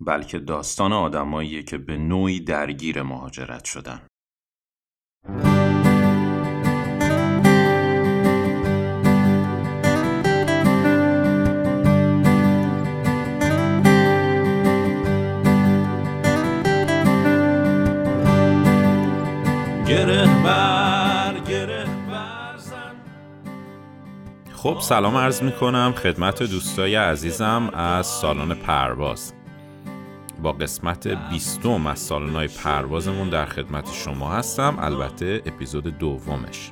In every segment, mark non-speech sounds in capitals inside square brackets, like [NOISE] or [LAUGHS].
بلکه داستان آدماییه که به نوعی درگیر مهاجرت شدن. خب سلام عرض می کنم خدمت دوستای عزیزم از سالن پرواز. با قسمت بیستم از سالن‌های پروازمون در خدمت شما هستم. البته اپیزود دومش.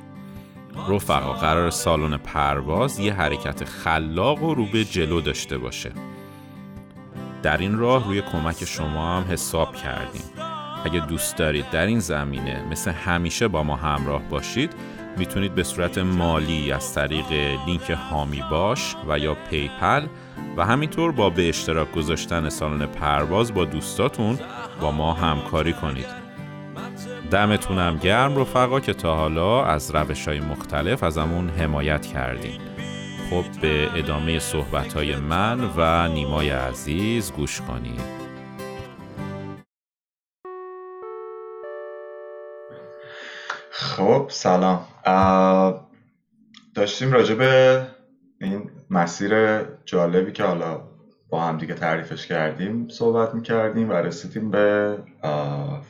رفقا قرار سالن پرواز یه حرکت خلاق و رو به جلو داشته باشه. در این راه روی کمک شما هم حساب کردیم. اگه دوست دارید در این زمینه مثل همیشه با ما همراه باشید می‌تونید به صورت مالی از طریق لینک حامی باش و یا PayPal و همینطور با به اشتراک گذاشتن سالن پرواز با دوستاتون با ما همکاری کنید. دمتونم گرم رفقا که تا حالا از روش های مختلف ازمون حمایت کردیم. خب به ادامه صحبت های من و نیمای عزیز گوش کنید. خب سلام. داشتیم راجع به این مسیر جالبی که حالا با هم دیگه تعریفش کردیم صحبت می‌کردیم و رسیدیم به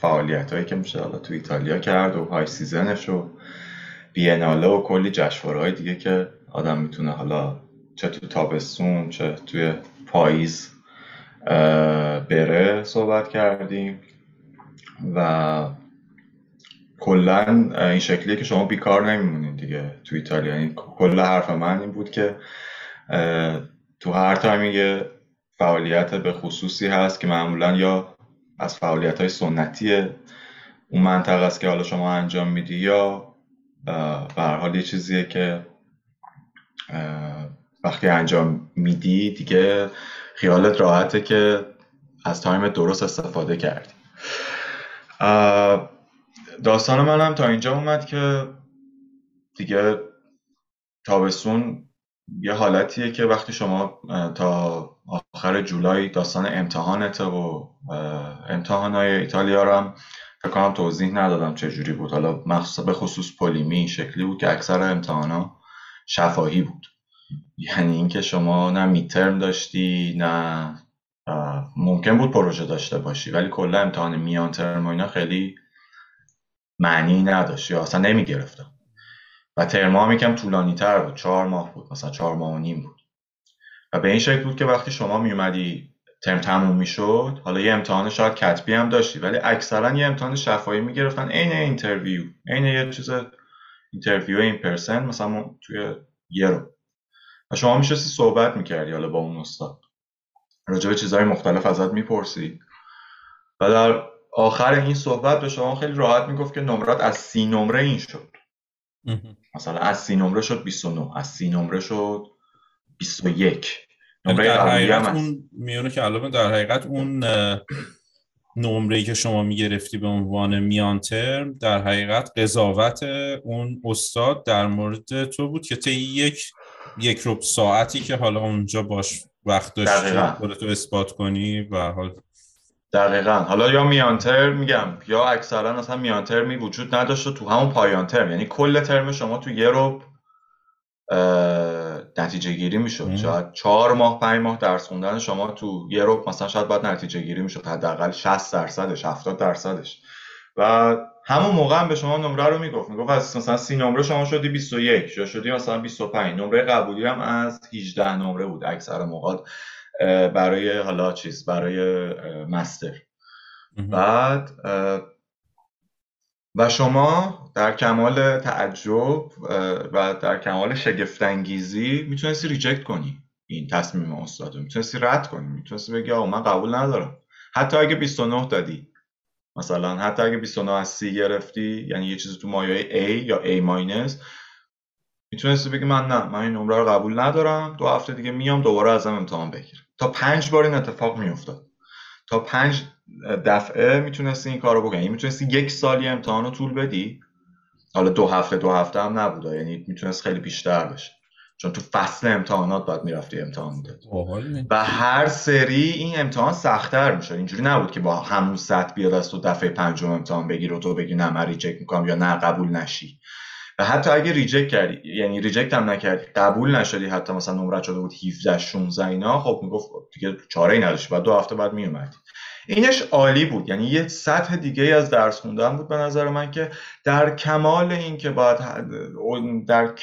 فعالیت هایی که میشه حالا تو ایتالیا کرد و های سیزنش و بیناله و کلی جشنواره دیگه که آدم می‌تونه حالا چه تو تابستون چه توی پاییز بره صحبت کردیم. و کلا این شکلیه که شما بیکار نمیمونید دیگه تو ایتالیا. یعنی کل حرف من این بود که تو هر timing فعالیت به خصوصی هست که معمولا یا از فعالیت های سنتی اون منطقه است که حالا شما انجام میدی یا به حال یه چیزیه که وقتی انجام میدی دیگه خیالت راحته که از تایم درست استفاده کردی. داستان منم تا اینجا اومد که دیگه تابستون یه حالتیه که وقتی شما تا آخر جولای داستان امتحانته و امتحانهای ایتالیا رو هم فکر توضیح ندادم چه جوری بود. حالا مخصوصا به خصوص پولیمی شکلی بود که اکثر امتحانا شفاهی بود. یعنی اینکه شما نه midterm داشتی نه ممکن بود پروژه داشته باشی ولی کلا امتحان میان ترم و اینا خیلی معنی نداشت یا اصلا نمی‌گرفتم. و ترما هم یکم طولانی تر بود چهار ماه بود مثلا چهار ماه و نیم بود. و به این شکل بود که وقتی شما میومدی ترم تموم می‌شد حالا یه امتحان شاید کتبی هم داشتی ولی اکثرا یه امتحان شفاهی می‌گرفتن عین interview عین یه چیز interview in person مثلا توی یه رو. و شما میشستی صحبت می‌کردی حالا با اون استاد. راجع به چیزهای مختلف ازت می‌پرسی. و در آخر این صحبت به شما خیلی راحت می‌گفت که نمرات از سی نمره این شد. مثلا از سی نمره شد 29 از سی نمره شد 21 نمره در حقیقت اون میونه که علاوه در حقیقت اون نمره که شما می‌گرفتی به عنوان میان ترم در حقیقت قضاوت اون استاد در مورد تو بود که طی یک یک رب ساعتی که حالا اونجا باش وقت داشتی خودتو اثبات کنی و حال دقیقا. حالا یا میانتر میگم یا اکثرا اصلا میانتر می وجود نداشت تو همون پایان ترم. یعنی کل ترم شما تو یه رو نتیجه گیری می‌شد شاید چهار ماه پنج ماه درس خوندن شما تو یه رو مثلا شاید باید نتیجه گیری می‌شد حداقل 60 درصدش 70 درصدش. و همون موقع هم به شما نمره رو می‌گفت می‌گفت از مثلا سی نمره شما شدی 21 یا شدی مثلا 25 نمره قبولی هم از 18 نمره بود. اکثر موقع برای حالا چیز برای مستر. بعد و شما در کمال تعجب و در کمال شگفتانگیزی می‌تونستی ریجکت کنی این تصمیم استاد می‌تونستی رد کنی. می‌تونستی بگی آقا من قبول ندارم. حتی اگه 29 دادی. مثلا حتی اگه 29 از سی گرفتی یعنی یه چیزی تو مایه A یا A ماینس می‌تونستی بگی من نه من این نمره رو قبول ندارم. دو هفته دیگه میام دوباره ازم امتحان بگیر تا پنج بار این اتفاق میافتاد. تا پنج دفعه می‌تونستی این کارو بکنی. یعنی می‌تونستی یک سالی امتحان رو طول بدی. حالا دو هفته دو هفته هم نبوده. یعنی می‌تونست خیلی بیشتر بشه. چون تو فصل امتحانات باید می‌رفتی امتحان می‌دادی. و هر سری این امتحان سختتر می‌شد. اینجوری نبود که با همون سطح بیاد از تو دفعه پنجم امتحان بگیر و تو بگی نه من reject می‌کنم یا نه قبول نشی. و حتی اگه reject کردی یعنی reject هم نکردی قبول نشدی حتی مثلا نمره شده بود 17 16 اینا خب می‌گفت دیگه چاره ای نداشت بعد دو هفته بعد میومدی اینش عالی بود یعنی یه سطح دیگه از درس خوندن بود به نظر من که در کمال این که باید در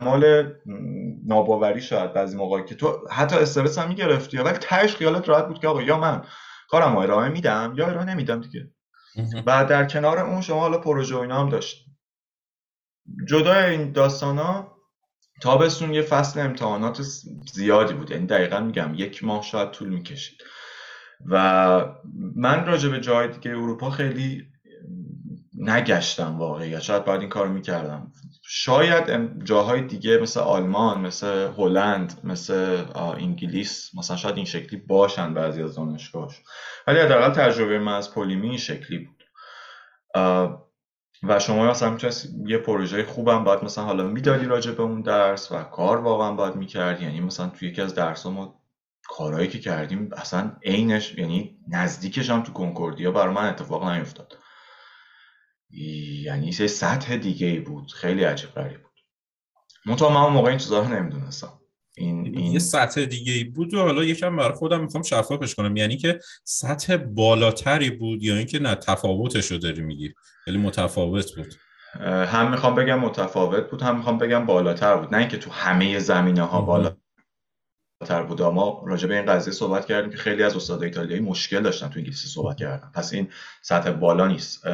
کمال ناباوری شاید بعضی موقعی که تو حتی استرس هم می‌گرفتی ولی تهش خیالت راحت بود که آقا یا من کارم ارائه میدم یا ارائه نمیدم دیگه. و در کنار اون شما حالا پروژه و اینا هم داشت. جدا این داستان ها تابستون یه فصل امتحانات زیادی بود. یعنی دقیقا میگم یک ماه شاید طول می‌کشید. و من راجع به جای دیگه اروپا خیلی نگشتم واقعی شاید باید این کارو می‌کردم. شاید جاهای دیگه مثل آلمان مثل هلند مثل انگلیس مثلا شاید این شکلی باشن بعضی از دانشگاهش ولی حداقل تجربه من از پولیمی این شکلی بود. و شما مثلا می‌تونست یه پروژه خوبم باید مثلا حالا می‌دادی راجع به اون درس و کار واقعا باید می‌کردی یعنی مثلا توی یکی از درس ما کارهایی که کردیم اصلا عینش یعنی نزدیکش هم تو کنکوردیا برای من اتفاق نیفتاد. یعنی یه سطح دیگه ای بود. خیلی عجیب غریب بود. منتها من اون موقع این چیزا رو نمی‌دونستم. این, این یه سطح دیگه ای بود و حالا یکم برای خودم می‌خوام شفافش کنم. یعنی که سطح بالاتری بود یا اینکه نه تفاوتش رو داری میگی؟ خیلی متفاوت بود. هم می‌خوام بگم متفاوت بود هم می‌خوام بگم بالاتر بود. نه اینکه تو همه زمینه ها بالاتر بود. ما راجع به این قضیه صحبت کردیم که خیلی از استاد ایتالیایی مشکل داشتن تو انگلیسی صحبت کردن. پس این سطح بالا نیست.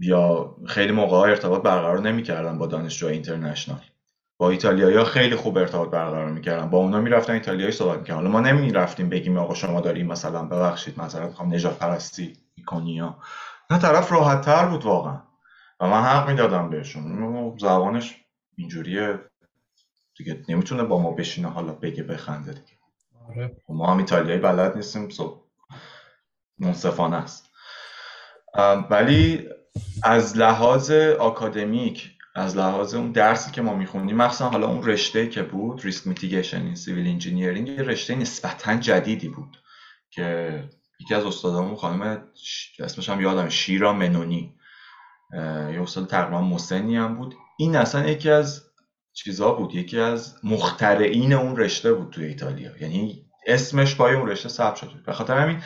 یا خیلی موقع ها ارتباط برقرار نمی‌کردن با دانشجوهای اینترنشنال. با ایتالیایی خیلی خوب ارتباط برقرار می‌کردن. با اونا می‌رفتن ایتالیایی صحبت می‌کردن. حالا ما نمی‌رفتیم بگیم آقا شما داریم مثلا ببخشید مثلا می‌خوام نجات پرستی می‌کنی نه طرف راحت تر بود واقعا. و من حق می‌دادم بهشون. زبانش اینجوریه. دیگه نمی‌تونه با ما بشینه حالا بگه بخنده دیگه. آره. خب ما هم ایتالیایی بلد نیستیم صبح منصفانه است. ولی از لحاظ آکادمیک از لحاظ اون درسی که ما میخوندیم مخصوصا حالا اون رشته که بود risk mitigation in civil engineering یه رشته نسبتا جدیدی بود که یکی از استادامون خانم اسمش هم یادم شیرا منونی. یه استاد تقریبا مسنی هم بود. این اصلا یکی از چیزا بود یکی از مخترعین اون رشته بود توی ایتالیا. یعنی اسمش پای اون رشته ثبت شده به خاطر همین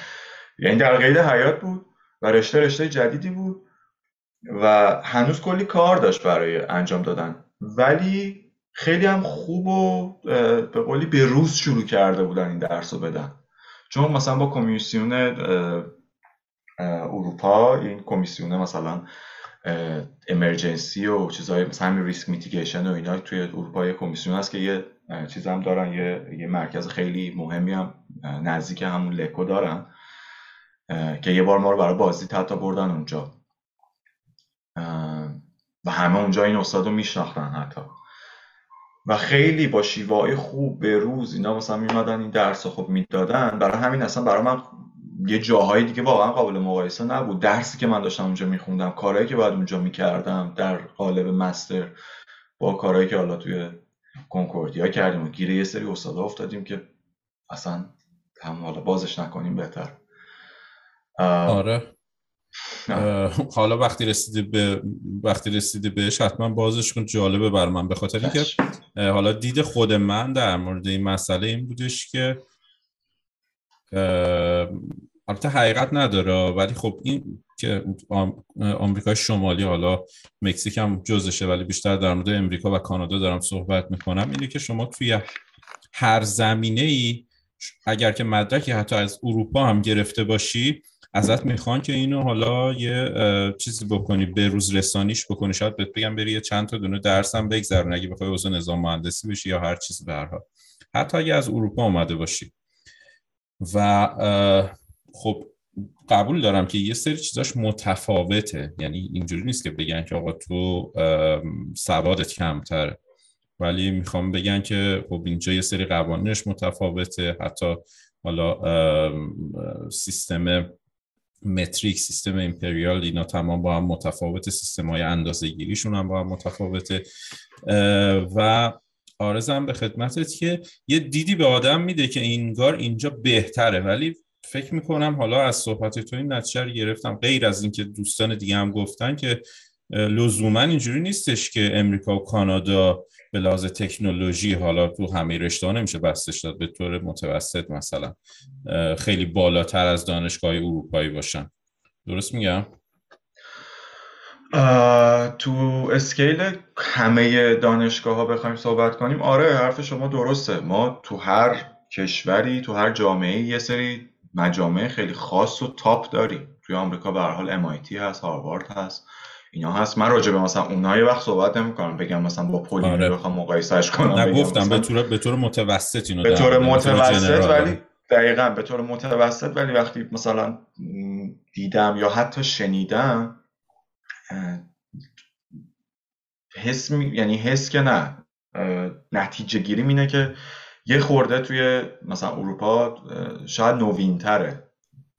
یعنی در قید حیات بود و رشته رشته جدیدی بود. و هنوز کلی کار داشت برای انجام دادن. ولی خیلی هم خوب و به قولی به روز شروع کرده بودن این درس رو بدن. چون مثلا با کمیسیون اروپا این کمیسیون مثلا امرجنسی و چیزهای مثلا همین ریسک میتیگیشن و اینا توی اروپا یه کمیسیون هست که یه چیز هم دارن. یه, یه مرکز خیلی مهمی هم نزدیک همون لکو دارن که یه بار ما رو برای بازی حتی بردن اونجا. و همه اونجا این استاد رو میشناختن حتی. و خیلی با شیوه خوب به روز اینا مثلا میمدن این درس خب می‌دادن. برای همین اصلا برای من یه جاهای دیگه واقعا قابل مقایسه نبود. درسی که من داشتم اونجا میخوندم کارهایی که باید اونجا می‌کردم در قالب مستر با کارهایی که حالا توی کنکوردیا کردیم و گیر یه سری استادا افتادیم که اصلا هم حالا بازش نکنیم بهتر. آره. حالا وقتی رسیده به وقتی رسیده بهش حتما بازش کن جالبه بر من به خاطر اینکه حالا دید خود من در مورد این مسئله این بودش که البته حقیقت نداره ولی خب این که آمریکای شمالی حالا مکزیک هم جزشه ولی بیشتر در مورد امریکا و کانادا دارم صحبت می‌کنم اینه که شما توی هر زمینه ای اگر که مدرکی حتی از اروپا هم گرفته باشی ازت می‌خوان که اینو حالا یه چیزی بکنی به روز رسانیش بکنی. شاید بهت بگم بری یه چند تا دونه درس هم بگذرون. اگه بخوای عضو نظام مهندسی بشی یا هر چیز به حتی اگه از اروپا اومده باشی. و خب قبول دارم که یه سری چیزاش متفاوته. یعنی اینجوری نیست که بگن که آقا تو سوادت کمتره. ولی می‌خوام بگن که خب اینجا یه سری قوانینش متفاوته. حتی حالا سیستم متریک سیستم امپریال اینا تمام با هم متفاوته سیستم های اندازه گیریشون هم با هم متفاوته. و آرزم به خدمتت که یه دیدی به آدم میده که اینگار اینجا بهتره. ولی فکر می‌کنم حالا از صحبت تو این نتیجه گرفتم. غیر از اینکه دوستان دیگه هم گفتن که لزوما اینجوری نیستش که امریکا و کانادا به لحاظ تکنولوژی حالا تو همه رشته نمیشه بستش داد به طور متوسط مثلا خیلی بالاتر از دانشگاه اروپایی باشن. درست میگم؟ تو اسکیل همه دانشگاه ها بخوایم صحبت کنیم آره حرف شما درسته. ما تو هر کشوری تو هر جامعه یه سری مجامع خیلی خاص و تاپ داریم. توی آمریکا به هر حال MIT هست هاروارد هست. اینا هست. من راجع به مثلا اونها یه وقت صحبت نمی‌کنم. بگم مثلا با پولی آره. بخوام مقایسهش کنم. نگفتم به طور به طور متوسط اینو به طور متوسط ولی دقیقا به طور متوسط ولی وقتی مثلا دیدم یا حتی شنیدم حس می... یعنی حس که نه. نتیجه گیری اینه که یه خورده توی مثلا اروپا شاید نوینتره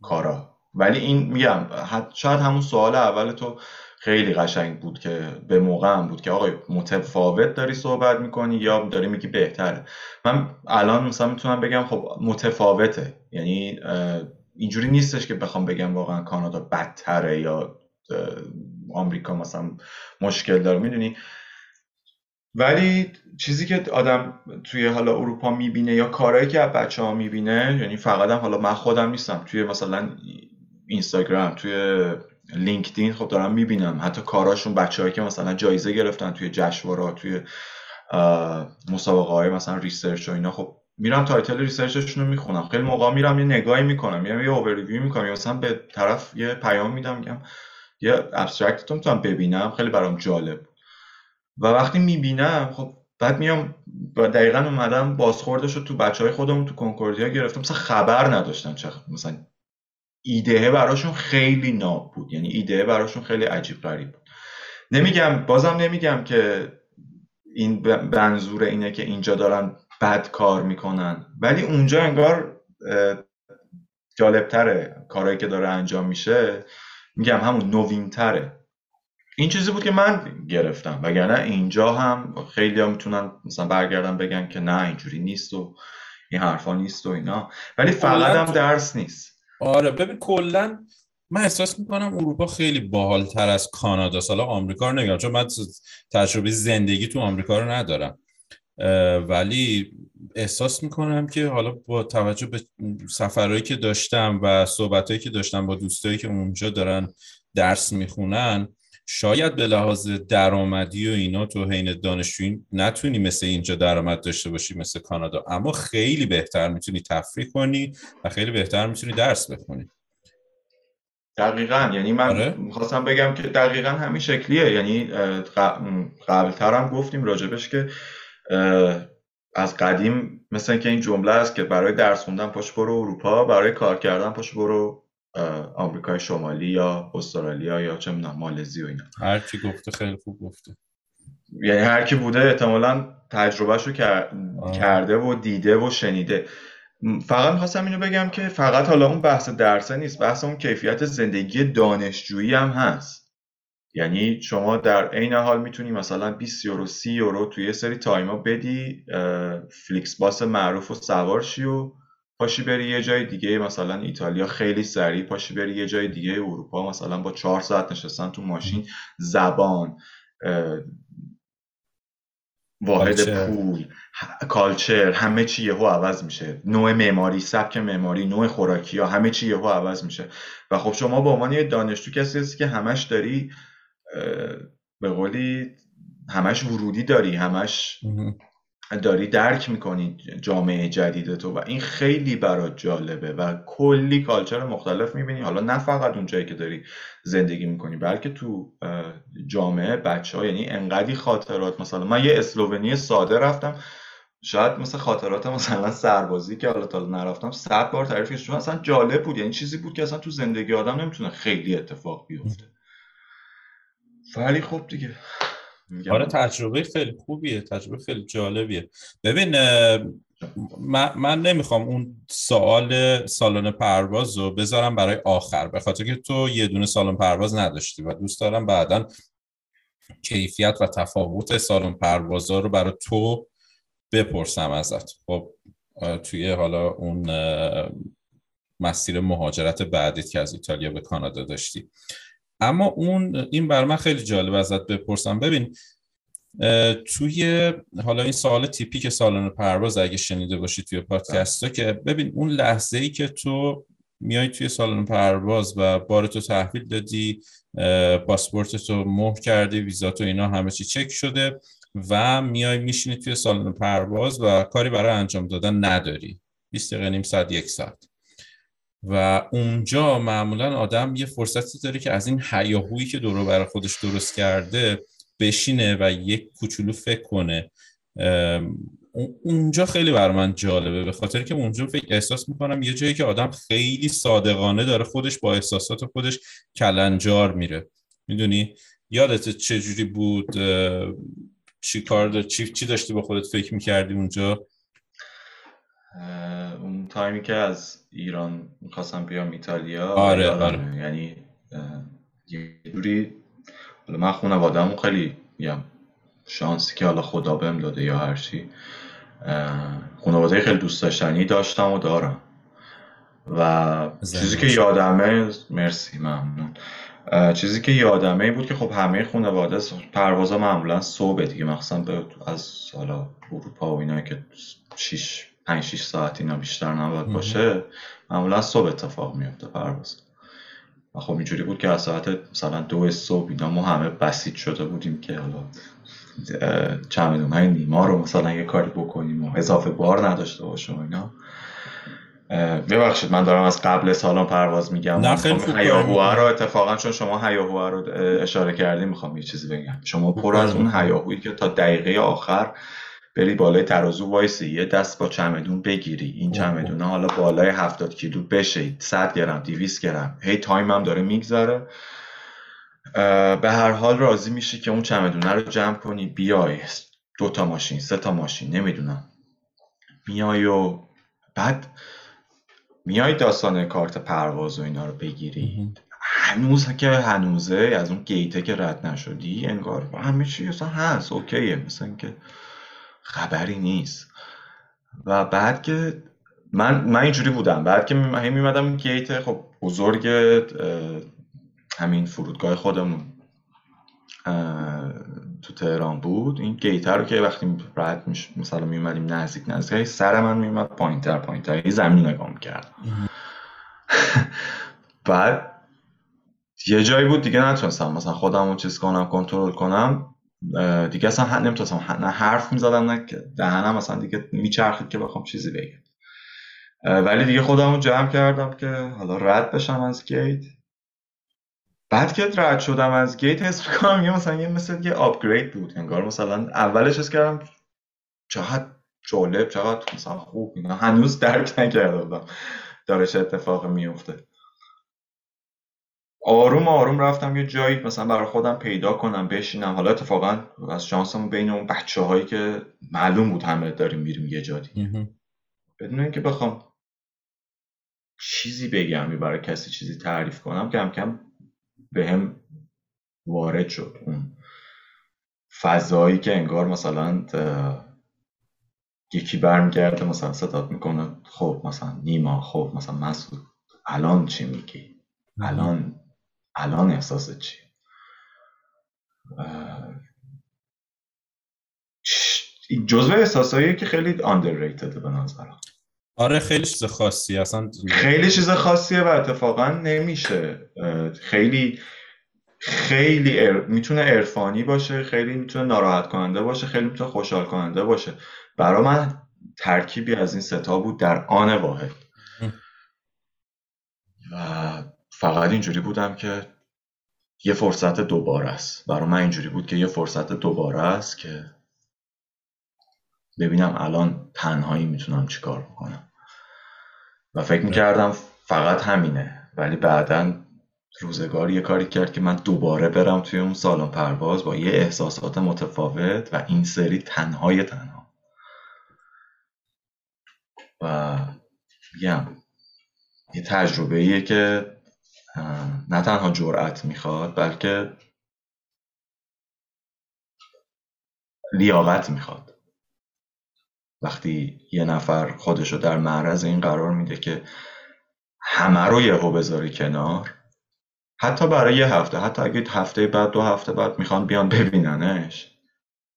کارا. ولی این میگم شاید همون سوال اول تو خیلی قشنگ بود که به موقع هم بود که آقای متفاوت داری صحبت می‌کنی یا داری میگی بهتره. من الان مثلا می‌تونم بگم خب متفاوته. یعنی اینجوری نیستش که بخوام بگم واقعا کانادا بدتره یا آمریکا مثلا مشکل داره می‌دونی؟ ولی چیزی که آدم توی حالا اروپا می‌بینه یا کارهایی که بچه ها می‌بینه یعنی فقط هم حالا من خودم نیستم توی مثلا اینستاگرام توی لینکدین خب دارم می‌بینم. حتی کاراشون بچههایی که مثلا جایزه گرفتن توی جشنواره توی مسابقه های مثلا research و اینا خب میرم title research شون رو می‌خونم. خیلی موقع میرم یه نگاهی می‌کنم میرم یه اوورویو می‌کنم. یا مثلا به طرف یه پیام میدم میگم یه ابسترکت تو می‌تونم ببینم. خیلی برام جالب و وقتی می‌بینم خب بعد میام دقیقا اومدم بازخوردش رو تو بچه های خودمون تو کنکوردیا گرفتم. مثلا خبر نداشتن چه مثلا ایده براشون خیلی ناب بود. یعنی ایده براشون خیلی عجیب غریب بود. نمیگم بازم نمیگم که این منظور اینه که اینجا دارن بد کار می‌کنن. ولی اونجا انگار جالبتره کارهایی که داره انجام میشه. میگم همون نوینتره. این چیزی بود که من گرفتم. وگرنه اینجا هم خیلی ها می‌تونن مثلا برگردن بگن که نه اینجوری نیست و این حرفا نیست و اینا. ولی فقط هم درس نیست. آره ببین کلا من احساس می‌کنم اروپا خیلی باحالتر از کانادا. سالا آمریکا رو نگم چون من تجربه زندگی تو آمریکا رو ندارم. ولی احساس می‌کنم که حالا با توجه به سفرهایی که داشتم و صحبتهایی که داشتم با دوستایی که اونجا دارن درس می‌خونن شاید به لحاظ درآمدی و اینا تو حین دانشجویی نتونی مثل اینجا درآمد داشته باشی مثل کانادا. اما خیلی بهتر می‌تونی تفریح کنی و خیلی بهتر می‌تونی درس بخونی. دقیقا. یعنی من آره؟ می‌خواستم بگم که دقیقا همین شکلیه. یعنی قبلتر هم گفتیم راجبش که از قدیم مثل اینکه این جمله است که برای درس خوندن پاش برو اروپا برای کار کردن پاش برو آمریکای شمالی یا استرالیا یا چه می‌دونم مالزی و اینا. هر کی گفته خیلی خوب گفته. یعنی هر کی بوده احتمالا تجربهشو کرده و دیده و شنیده. فقط می‌خواستم اینو بگم که فقط حالا اون بحث درسه نیست بحث اون کیفیت زندگی دانشجویی هم هست. یعنی شما در عین حال می‌تونی مثلا 20 یورو 30 یورو توی یه سری time ا بدی FlixBus معروف و سوار شی و پاشی بری یه جای دیگه مثلا ایتالیا خیلی سریع. پاشی بری یه جای دیگه اروپا مثلا با چهار ساعت نشستن تو ماشین. زبان واحد پول culture همه چی یهو عوض میشه. نوع معماری سبک معماری نوع خوراکی ها همه چی یهو عوض میشه. و خب شما به عنوان یه دانشجو کسی هستی که همش داری به قولی همش ورودی داری همش داری درک می‌کنی جامعه جدید تو و این خیلی برات جالبه و کلی کالچر مختلف می‌بینی. حالا نه فقط اون جایی که داری زندگی می‌کنی بلکه تو جامعه بچه ها یعنی انقدی خاطرات مثلا من یه اسلوونی ساده رفتم شاید مثل خاطرات مثلا سربازی که حالا تا نرفتم صد بار تعریفش چون اصلا جالب بود. یعنی چیزی بود که اصلا تو زندگی آدم نمی‌تونه خیلی اتفاق بیفته. ولی خب دیگه. آره تجربه خیلی خوبیه تجربه خیلی جالبیه. ببین من, من نمی‌خوام اون سوال سالن پرواز رو بذارم برای آخر به خاطر که تو یه دونه سالن پرواز نداشتی و دوست دارم بعدا کیفیت و تفاوت سالن پروازا رو برای تو بپرسم ازت. خب توی حالا اون مسیر مهاجرت بعدیت که از ایتالیا به کانادا داشتی. اما اون این بر من خیلی جالب ازت بپرسم. ببین توی حالا این سوال تیپیک سالن پرواز اگه شنیده باشی توی پادکست که ببین اون لحظه ای که تو میای توی سالن پرواز و بارتو تحویل دادی پاسپورت تو مهر کردی ویزا تو اینا همه چی چک شده و میای میشینی توی سالن پرواز و کاری برای انجام دادن نداری. 20 دقیقه نیم ساعت یک ساعت. و اونجا معمولا آدم یه فرصتی داره که از این هیاهویی که دورو برای خودش درست کرده بشینه و یک کوچولو فکر کنه. اونجا خیلی بر من جالبه. به خاطر که اونجا فکر احساس می‌کنم یه جایی که آدم خیلی صادقانه داره خودش با احساسات خودش کلنجار میره. می‌دونی؟ یادت چجوری بود؟ چی کار چی چی داشتی با خودت فکر می‌کردی اونجا؟ اون تایمی که از ایران می‌خواستم بیام ایتالیا آره آره. یعنی یه جوری حالا من خانواده‌مو خیلی میگم شانسی که حالا خدا بهم داده یا هر چی خانواده خیلی دوست داشتنی داشتم و دارم. و چیزی که یادمه مرسی ممنون. چیزی که یادمه این بود که خب همه خانواده پروازا معمولا صبح دیگه مخصوصا به از حالا اروپا و اینا که 6 5 6 ساعت اینا بیشتر نباید باشه معمولا صبح اتفاق میفته پرواز. و خب اینجوری بود که از ساعت مثلا دو صبح اینا ما همه بسیج شده بودیم که حالا چمدون های نیما رو مثلا یه کاری بکنیم و اضافه بار نداشته باشیم اینا. ببخشید من دارم از قبل سالان پرواز میگم. خیلی خوب رو اتفاقا چون شما هیاهوها رو اشاره کردیم می‌خوام یه چیزی بگم. شما پر از اون هیاهویی که تا دقیقه آخر بری بالای ترازو وایسی یه دست با چمدون بگیری. این چمدون حالا بالای 70 کیلو بشه. 100 گرم 200 گرم. هی time هم داره میگذره. به هر حال راضی میشی که اون چمدونه رو جمع کنی. بیای. دو تا ماشین سه تا ماشین نمی‌دونم. میای و بعد میای داستان کارت پرواز و اینا رو بگیری. هنوز که هنوزه از اون گیته که رد نشدی انگار همه چی هست okay ه. مثلا که خبری نیست. و بعد که من من اینجوری بودم. بعد که می میمدم گیت خب بزرگ همین فرودگاه خودمون تو تهران بود. این گیتر رو که وقتی رد میش مثلا میومدیم نزدیک نزدیک سر من میومد پایینتر پایینتر. زمین نگاه می‌کرد [LAUGHS] بعد یه جایی بود دیگه نتونستم. مثلا خودم رو چیز کنم کنترل کنم. دیگه اصلا نمی‌تونستم. نه حرف می‌زدم نه دهنم اصلا دیگه میچرخید که بخوام چیزی بگم. ولی دیگه خودم جمع کردم که حالا رد بشم از گیت. بعد که رد شدم از گیت حس می‌کنم یه مثلا یه مثل یه آپگرید بود. انگار مثلا اولش حس کردم چقدر جالب چقدر مثلا خوب. اینا هنوز درک نکرده بودم. داره چه اتفاق میفته آروم آروم رفتم یه جایی مثلا برای خودم پیدا کنم بشینم. حالا اتفاقا از شانسمون بین اون بچه هایی که معلوم بود همه داریم میریم یه جا دیگه. بدون اینکه بخوام چیزی بگم برای کسی چیزی تعریف کنم کم کم به هم وارد شد اون فضایی که انگار مثلا یکی برمیگرده مثلا ستاد می‌کنه خب مثلا نیما خب مثلا مسعود الان چی میگی؟ الان الان احساس چی؟ جزو احساسایی که خیلی underrated به نظرم. آره خیلی چیز خاصی. اصلا خیلی چیز خاصیه و اتفاقا نمیشه. خیلی خیلی می‌تونه عرفانی باشه خیلی می‌تونه ناراحت کننده باشه خیلی می‌تونه خوشحال کننده باشه. برای من ترکیبی از این ستا بود در آن واحد. و فقط اینجوری بودم که یه فرصت دوباره است. برای من اینجوری بود که یه فرصت دوباره است که ببینم الان تنهایی می‌تونم چیکار بکنم. و فکر می‌کردم فقط همینه ولی بعدا روزگار یه کاری کرد که من دوباره برم توی اون سالن پرواز با یه احساسات متفاوت و این سری تنهای تنها. و میگم یه تجربه ایه که نه تنها جرأت می‌خواد بلکه لیاقت می‌خواد. وقتی یه نفر خودشو در معرض این قرار میده که همه رو یهو بذاری کنار حتی برای یه هفته حتی اگه هفته بعد دو هفته بعد می‌خوان بیان ببیننش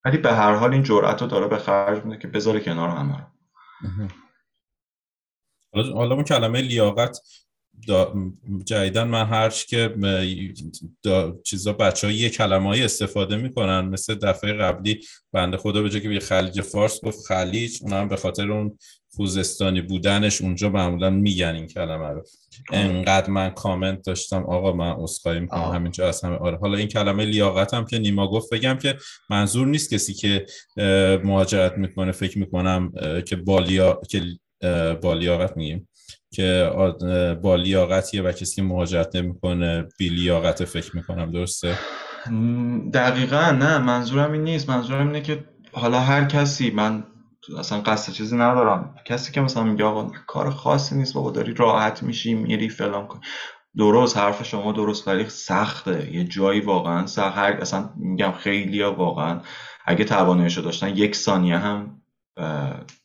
ولی به هر حال این جرأت رو داره به خرج میده که بذاره کنار همه رو. حالا اون کلمه لیاقت جدیدن من هرچ که چیزا بچه ها یه کلمه های استفاده می‌کنن مثل دفعه قبلی بنده خدا به جای که خلیج فارس گفت خلیج اون هم به خاطر اون خوزستانی بودنش اونجا معمولا میگن این کلمه رو. انقدر من کامنت داشتم. آقا من اسخای می‌کنم. همینجا از همه آره حالا این کلمه لیاقت هم که نیما گفت. بگم که منظور نیست کسی که مهاجرت می‌کنه فکر می‌کنم که بالیا که بالیاقت میگیم. که با لیاقتیه و کسی مهاجرت نمی‌کنه بی لیاقت فکر می‌کنم درسته؟ دقیقا نه منظورم این نیست. منظورم اینه که حالا هر کسی من اصلا قصد چیزی ندارم. کسی که مثلا میگه آقا کار خاصی نیست بابا داری راحت میشی میری فلان کن درست حرف شما درست ولی سخته. یه جایی واقعا سخت. هر اصلا میگم خیلی واقعا اگه تواناییشو داشتن یک ثانیه هم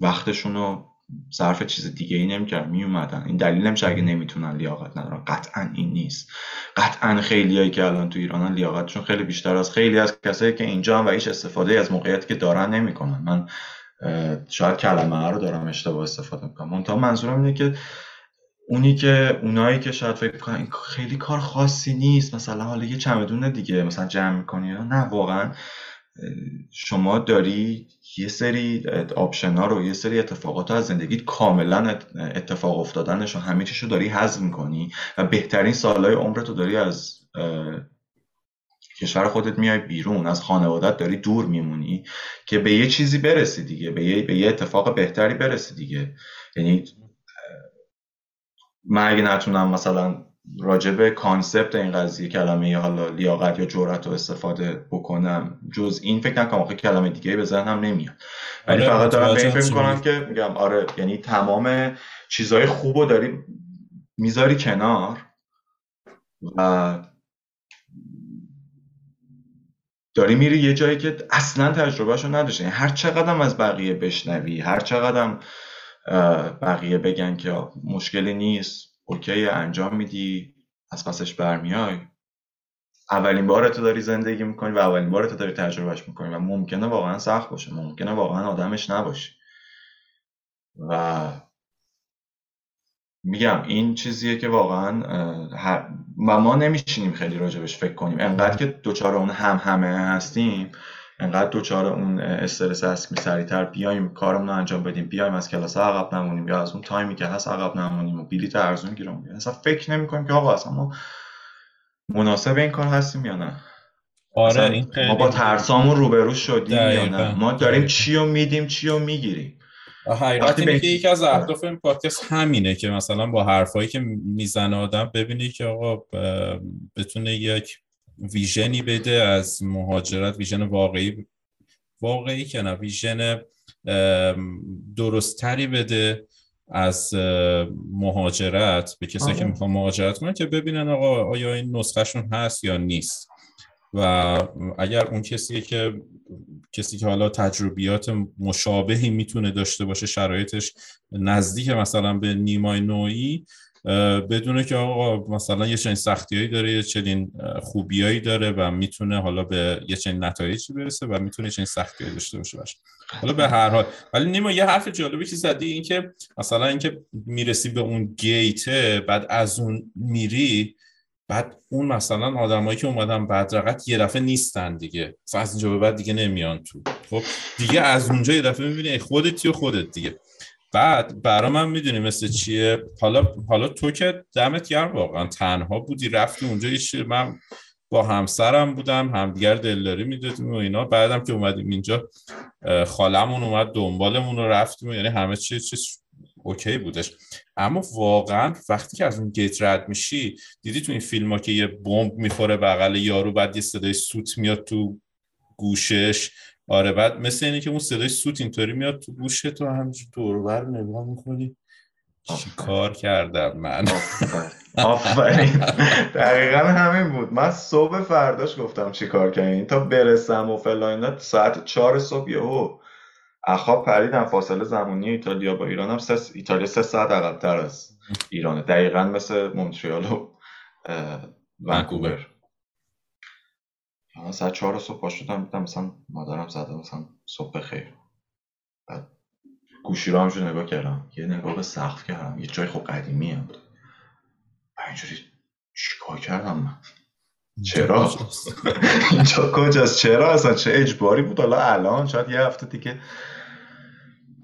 وقتشون رو صرف چیز دیگه ای نمی‌کردن میومدن این دلیل نمیشه اگه نمی‌تونن لیاقت ندارن. قطعا این نیست. قطعا خیلیایی که الان تو ایرانن لیاقتشون خیلی بیشتر از خیلی از کسایی که اینجا و هیچ استفاده از موقعیتی که دارن نمی‌کنن. من شاید کلمه رو دارم اشتباه استفاده می‌کنم. منتها منظورم اینه که اونی که اونایی که شاید فکر کنن خیلی کار خاصی نیست مثلا حالا یه چمدون دیگه مثلا جمع می‌کنی نه واقعا شما داری یه سری option ها رو یه سری اتفاقات از زندگیت کاملا اتفاق افتادنش و همه چیشو داری حذف می‌کنی و بهترین سالهای عمرتو داری از کشور خودت میای بیرون از خانوادت داری دور میمونی که به یه چیزی برسی دیگه به یه, به یه اتفاق بهتری برسی دیگه. یعنی من اگه نتونم مثلا راجب concept این قضیه کلمه حالا لیاقت یا جرأت رو استفاده بکنم. جز این فکر نکنم آخه کلمه دیگه به ذهنم نمیاد. ولی آره، فقط دارم به این فکر می‌کنم که میگم آره یعنی تمام چیزهای خوب رو داری می‌ذاری کنار و داری میری یه جایی که اصلا تجربهشو نداشته یعنی هر چقدر از بقیه بشنوی هر چقدر بقیه بگن که مشکلی نیست. اوکی انجام میدی از پسش برمیای. اولین بار تو داری زندگی می‌کنی و اولین بار تو داری تجربهش می‌کنی و ممکنه واقعا سخت باشه ممکنه واقعا آدمش نباشی و میگم این چیزیه که واقعا و ما نمیشینیم خیلی راجبش فکر کنیم. انقدر که دوچار اون هم همه هستیم انقدر دوچار اون استرس هست که سریعتر بیایم کارمون رو انجام بدیم بیایم از کلاس عقب نمونیم یا از اون تایمی که هست عقب نمونیم و بلیط ارزون گیرم اصلا فکر نمی کنیم که آقا اصلا ما مناسب این کار هستیم یا نه. آره این ما با ترسامون روبرو شدیم یا نه؟ ما داریم چی رو میدیم چی رو می‌گیریم. حقیقت اینه که یکی از اهداف این پادکست همینه که مثلا با حرفایی که می‌زنه آدم ببینی که آقا بتونه یک ویژنی بده از مهاجرت ویژن واقعی واقعی که نه ویژن درستتری بده از مهاجرت به کسی که آره. می‌خوان مهاجرت کنن که ببینن آقا آیا این نسخهشون هست یا نیست و اگر اون کسی که کسی که حالا تجربیات مشابهی می‌تونه داشته باشه شرایطش نزدیک مثلا به نیمای نوعی بدونه که آقا مثلا یه چنین سختیایی داره یه چنین خوبیایی داره و می‌تونه حالا به یه چنین نتایجی برسه و می‌تونه چنین سختیایی داشته باشه باشه. حالا به هر حال. ولی نیما یه حرف جالبی که زدی این که مثلا اینکه می‌رسی به اون گیته بعد از اون میری بعد اون مثلا آدمایی که اومدن بدرقت یه دفعه نیستن دیگه. از اینجا به بعد دیگه نمیان تو. خب دیگه از اونجا یه دفعه می‌بینی خودتی و خودت دیگه. بعد برا من می‌دونی مثل چیه؟ حالا حالا تو که دمت گرم واقعا. تنها بودی رفتی اونجا من با همسرم بودم همدیگر دلداری می‌دادیم و اینا. بعدم که اومدیم اینجا خالمون اومد دنبالمون رو رفتیم یعنی همه چی چیز اوکی بودش. اما واقعا وقتی که از اون گیت رد میشی دیدی تو این فیلم ها که یه بمب می‌خوره بغل یارو بعد یه صدای سوت میاد تو گوشش آره بعد مثل اینه که اون صدای سوت اینطوری میاد تو گوشه تو همینجور دوربر نگاه می‌کنی. چی کار کردم من؟ آفرین. دقیقا همین بود. من صبح فرداش گفتم چی کار کردین تا برسم و فلان ساعت چهار صبح یهو اخواب پریدم فاصله زمانی ایتالیا با ایران هم سه ایتالیا سه ساعت عقبتر از ایرانه. دقیقا مثل مونتریال و ونکوور. ساعت چهار صبح پا شدم دیدم مثلا مادرم زده مثلا صبح خیر. بعد گوشی رو همجور نگاه کردم. یه نگاه به سقف کردم. یه جای خوب قدیمی هم بود. اینجوری چیکار کردم من؟ چرا؟ [LAUGHS] اینجا کجاست؟ چرا اصلا؟ چه اجباری بود؟ حالا الان شاید یه هفته دیگه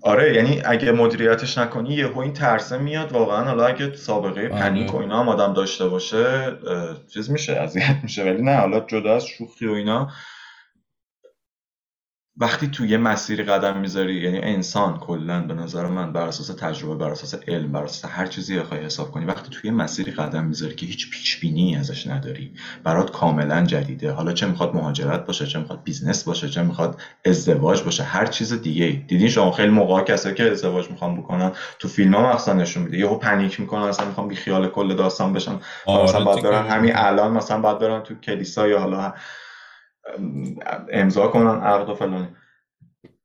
آره یعنی اگه مدیریتش نکنی یهو این ترسه میاد واقعا حالا اگه سابقه آره. پنیک و اینا هم آدم داشته باشه چیز میشه اذیت میشه ولی نه حالا جدا از شوخی و اینا وقتی تو یه مسیری قدم می‌ذاری یعنی انسان کلا به نظر من بر اساس تجربه بر اساس علم بر اساس هر چیزی بخوای حساب کنی وقتی توی یه مسیری قدم می‌ذاری که هیچ پیش بینی ازش نداری برات کاملا جدیده. حالا چه می‌خواد مهاجرت باشه چه می‌خواد business باشه چه می‌خواد ازدواج باشه هر چیز دیگه دیدین شما خیلی موقع کسایی که ازدواج می‌خوان بکنن تو فیلم ها مثلا نشون میده. یهو panic می‌کنن اصلا می‌خوان بی خیال کل داستان بشن. آره مثلا بعد برن همین الان مثلا بعد برن تو کلیسا یا حالا امضا کنن عقد و فلان.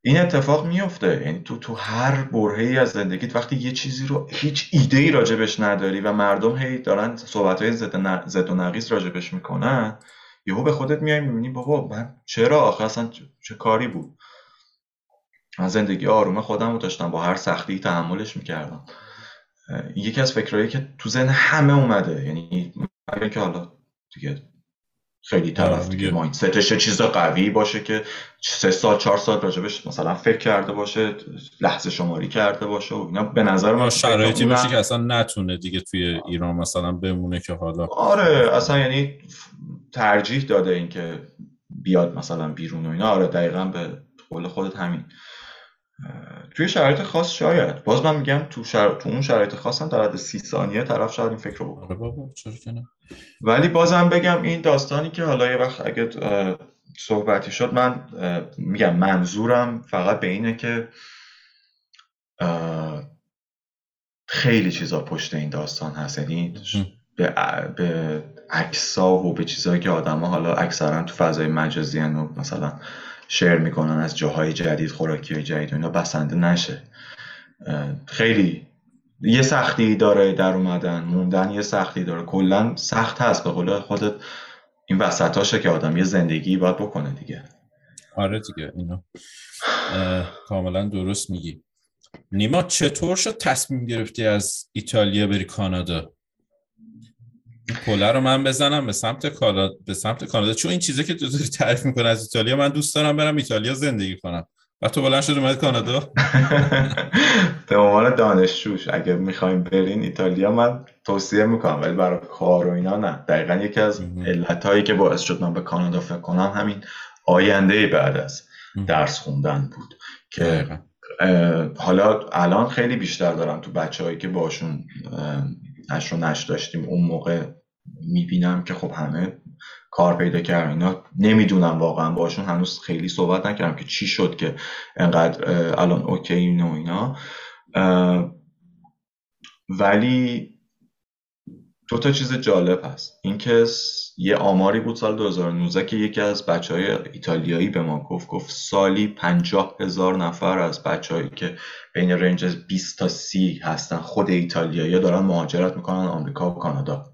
این اتفاق میفته یعنی تو تو هر برهه از زندگیت وقتی یه چیزی رو هیچ ایده ای راجبش نداری و مردم هی دارن صحبت های زد, و نقیز راجبش می‌کنن یهو به خودت میای می‌بینی بابا من چرا آخه اصلا چه کاری بود؟ من زندگی آرومه خودم رو داشتم با هر سختی تحملش می‌کردم. یکی از فکرهایی که تو ذهن همه اومده یعنی که حالا دیگه خیلی طرف دیگه مایندستش چیز قوی باشه که سه سال چهار سال راجبش مثلا فکر کرده باشه لحظه شماری کرده باشه و اینا به نظر من شرایطی باشه که اصلا نتونه دیگه توی ایران مثلا بمونه که حالا. آره اصلا یعنی ترجیح داده اینکه بیاد مثلا بیرون و اینا. آره دقیقا به قول خودت همین. توی شرایط خاص شاید. باز من میگم تو, شر... تو اون شرایط خاص هم در حد سی ثانیه طرف شاید این فکر رو بکنه. آره ولی بازم بگم این داستانی که حالا یه وقت اگه صحبتی شد من میگم منظورم فقط به اینه که خیلی چیزا پشت این داستان هست. یعنی به, به عکسا و به چیزهایی که آدم حالا اکثرا تو فضای مجازی و مثلا شیر می‌کنن از جاهای جدید خوراکی جدید و اینا بسنده نشه. خیلی یه سختی داره در اومدن موندن یه سختی داره. کلا سخت هست. به قول خودت این وسط هاشه که آدم یه زندگی باید بکنه دیگه. آره دیگه اینا. کاملا درست میگی. نیما چطور شد تصمیم گرفتی از ایتالیا بری کانادا؟ کلا رو من بزنم به سمت کانادا به سمت کانادا. چون این چیزی که تو داری تعریف می‌کنه از ایتالیا من دوست دارم برم ایتالیا زندگی کنم. و تو بلند شد اومد کانادا؟ [LAUGHS] به عنوان دانشجوش اگه می‌خوایم برین ایتالیا من توصیه می‌کنم ولی برای کار و اینا نه. دقیقا یکی از علتهایی که باعث شد من به کانادا فکر کنم همین آینده بعد از درس خوندن بود که حالا الان خیلی بیشتر دارم تو بچه که باشون نش رو نش داشتیم اون موقع می‌بینم که خب همه کار پیدا کردن. اینا نمی‌دونم واقعا باشون. هنوز خیلی صحبت نکردم که چی شد که انقدر الان اوکی اینو اینا. ولی دو تا چیز جالب هست. اینکه یه آماری بود سال 2019 که یکی از بچه های ایتالیایی به ما گفت گفت سالی پنجاه هزار نفر از بچههایی که بین رنج 20 تا 30 هستن. خود ایتالیایی دارن مهاجرت می‌کنن آمریکا و کانادا.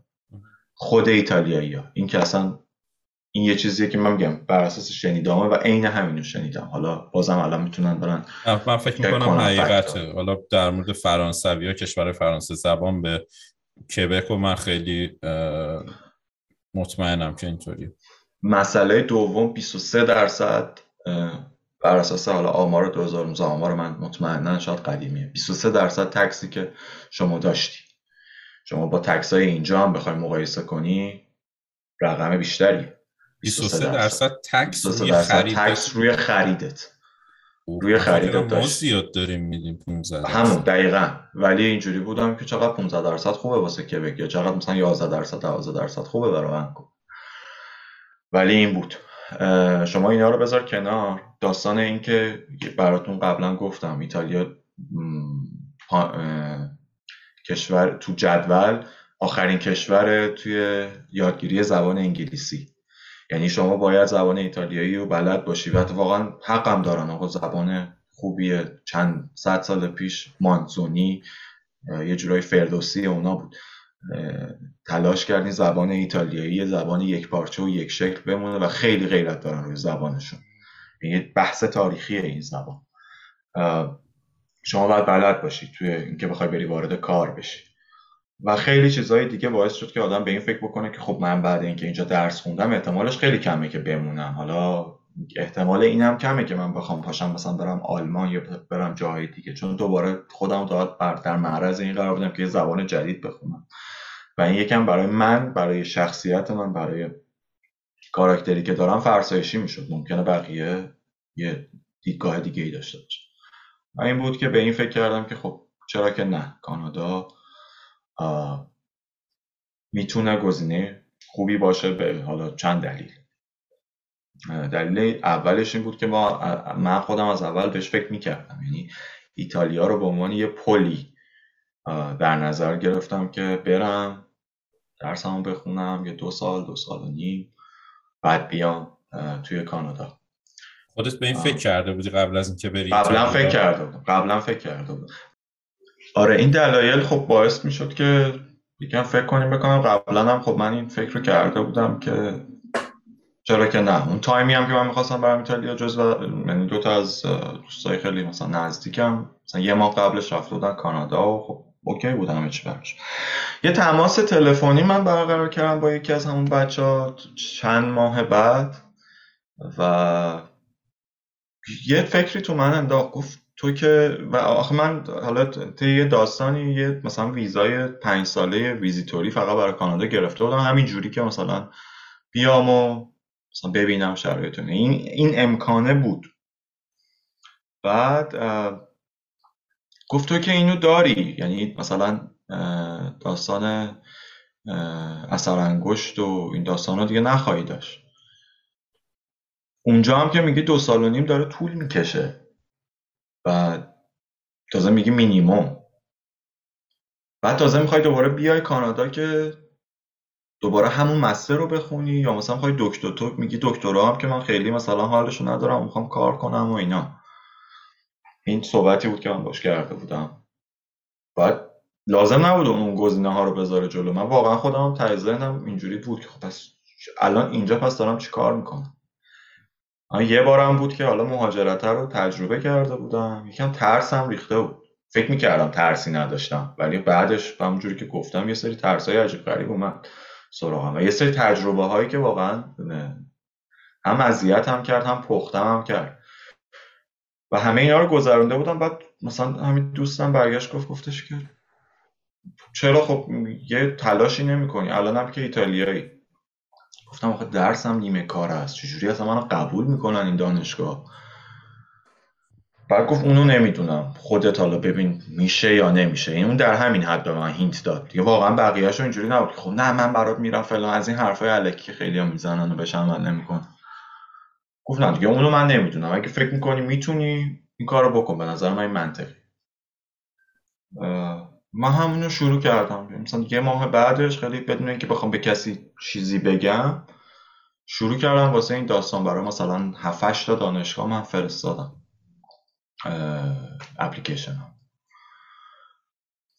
خود ایتالیایی ها. این که اصلا این یه چیزیه که من میگم بر اساس شنیدامه و عین همینو شنیدم. حالا بازم الان می‌تونن برن من فکر می‌کنم حقیقته. حالا در مورد فرانسوی ها کشور فرانسه زبان به کبک و من خیلی مطمئنم که اینطوری مسئله دوم 23 درصد بر اساس حالا آمار 2019 آمار من مطمئنا شاید قدیمیه. 23 درصد تکسی که شما داشتی. شما با تکس های اینجا هم بخوای مقایسه کنی رقم بیشتری. 23 درصد. تکس روی خرید تکس روی خریدت. روی خریدت داشت ما زیاد داریم میدیم 15 همون دقیقا. ولی اینجوری بودم که چقدر 15 درصد خوبه واسه کبک یا چقدر مثلا 11 درصد 12 درصد خوبه برای ونکو ولی این بود. شما اینا رو بذار کنار. داستان این که براتون قبلا گفتم ایتالیا کشور تو جدول آخرین کشور توی یادگیری زبان انگلیسی. یعنی شما باید زبان ایتالیایی رو بلد باشی و واقعا حقم دارن. آقا زبان خوبیه. چند صد سال پیش مانزونی یه جورای فردوسی اونا بود. تلاش کردین زبان ایتالیایی زبان یک پارچه و یک شکل بمونه و خیلی غیرت دارن روی زبانشون. یه بحث تاریخی این زبان. شما باید بلد باشی توی اینکه بخوای بری وارد کار بشی. و خیلی چیزهای دیگه باعث شد که آدم به این فکر بکنه که خب من بعد اینکه اینجا درس خوندم احتمالش خیلی کمه که بمونم. حالا احتمال اینم کمه که من بخوام پاشم مثلا برم آلمان یا برم جاهای دیگه. چون دوباره خودم داد در معرض این قرار بودم که یه زبان جدید بخونم. و این یکم برای من برای شخصیت من برای کاراکتری که دارم فرسایشی می‌شد. ممکنه بقیه یه دیدگاه دیگه ای داشته باشه. و این بود که به این فکر کردم که خب چرا که نه. کانادا می‌تونه گزینه خوبی باشه به حالا چند دلیل. دلیل اولش این بود که ما من خودم از اول بهش فکر می‌کردم. یعنی ایتالیا رو به عنوان یه پلی در نظر گرفتم که برم درسمو بخونم یه دو سال دو سال و نیم بعد بیام توی کانادا. خودت به این فکر کرده بودی قبل از اینکه بری قبلا فکر کرده بودم. قبلا فکر کرده بودم. آره این دلایل خب باعث می‌شد که یکم فکر کنیم بکنم. قبلا هم خب من این فکر رو کرده بودم که چرا که نه. اون تایمی هم که من می‌خواستم برم ایتالیا جز و یعنی دو تا از دوستای خیلی مثلا نزدیکم. مثلا یه ماه قبلش رفته بودن کانادا و خب اوکی بودم همه چی براش. یه تماس تلفنی من برقرار کردم با یکی از همون بچه ها چند ماه بعد و یه فکری تو من انداخت گفت تو که و آخه من حالا طی یه داستانی یه مثلا ویزای پنج ساله ویزیتوری فقط برای کانادا گرفته بودم. همین جوری که مثلا بیام و مثلا ببینم شرایطونه این این امکانه بود. بعد گفت تو که اینو داری. یعنی مثلا داستان اثر انگشت و این داستان رو دیگه نخواهی داشت. اونجا هم که میگه دو سال و نیم داره طول می‌کشه. و تازه میگه مینیموم بعد تازه می‌خوای دوباره بیای کانادا که دوباره همون مستر رو بخونی یا مثلا می‌خوای دکتر تو میگی دکترا هم که من خیلی مثلا حالشو ندارم می‌خوام کار کنم و اینا. این صحبتی بود که من باش کرده بودم. بعد لازم نبود اون گزینه ها رو بذاره جلو. من واقعا خودم هم اینجوری بود که خب پس الان اینجا پس دارم چی کار می‌کنم؟ یه بارم بود که حالا مهاجرت رو تجربه کرده بودم. یکم ترسم ریخته بود. فکر می‌کردم ترسی نداشتم. ولی بعدش همونجوری که گفتم یه سری های عجیب غریب اومد سراغم. و یه سری تجربه هایی که واقعا هم اذیت هم کرد هم پختم هم کرد. و همه اینا رو گذرونده بودم. بعد مثلا همین دوستم برگشت گفت گفتش که چرا خب یه تلاشی نمی کنی الان هم که ایتالیایی. گفتم آخه درسم نیمه کار است. چجوری اصلا منو قبول می‌کنن این دانشگاه؟ بعد گفت اونو نمی‌دونم. خودت حالا ببین میشه یا نمیشه. این اون در همین حد به من هینت داد. دیگه واقعا بقیه‌اشو اینجوری نبود. خب نه من برات میرم فلان. از این حرفای الکی خیلی ها می‌زنن و بهش عمل نمیکن گفت نه دیگه اونو من نمی‌دونم. اگه فکر می‌کنی می‌تونی این کارو بکن به نظر من منطقی من همونو شروع کردم. مثلا یه ماه بعدش خیلی بدون اینکه بخوام به کسی چیزی بگم شروع کردم واسه این داستان برای مثلا 7 تا دانشگاه من فرستادم. اپلیکیشن ها.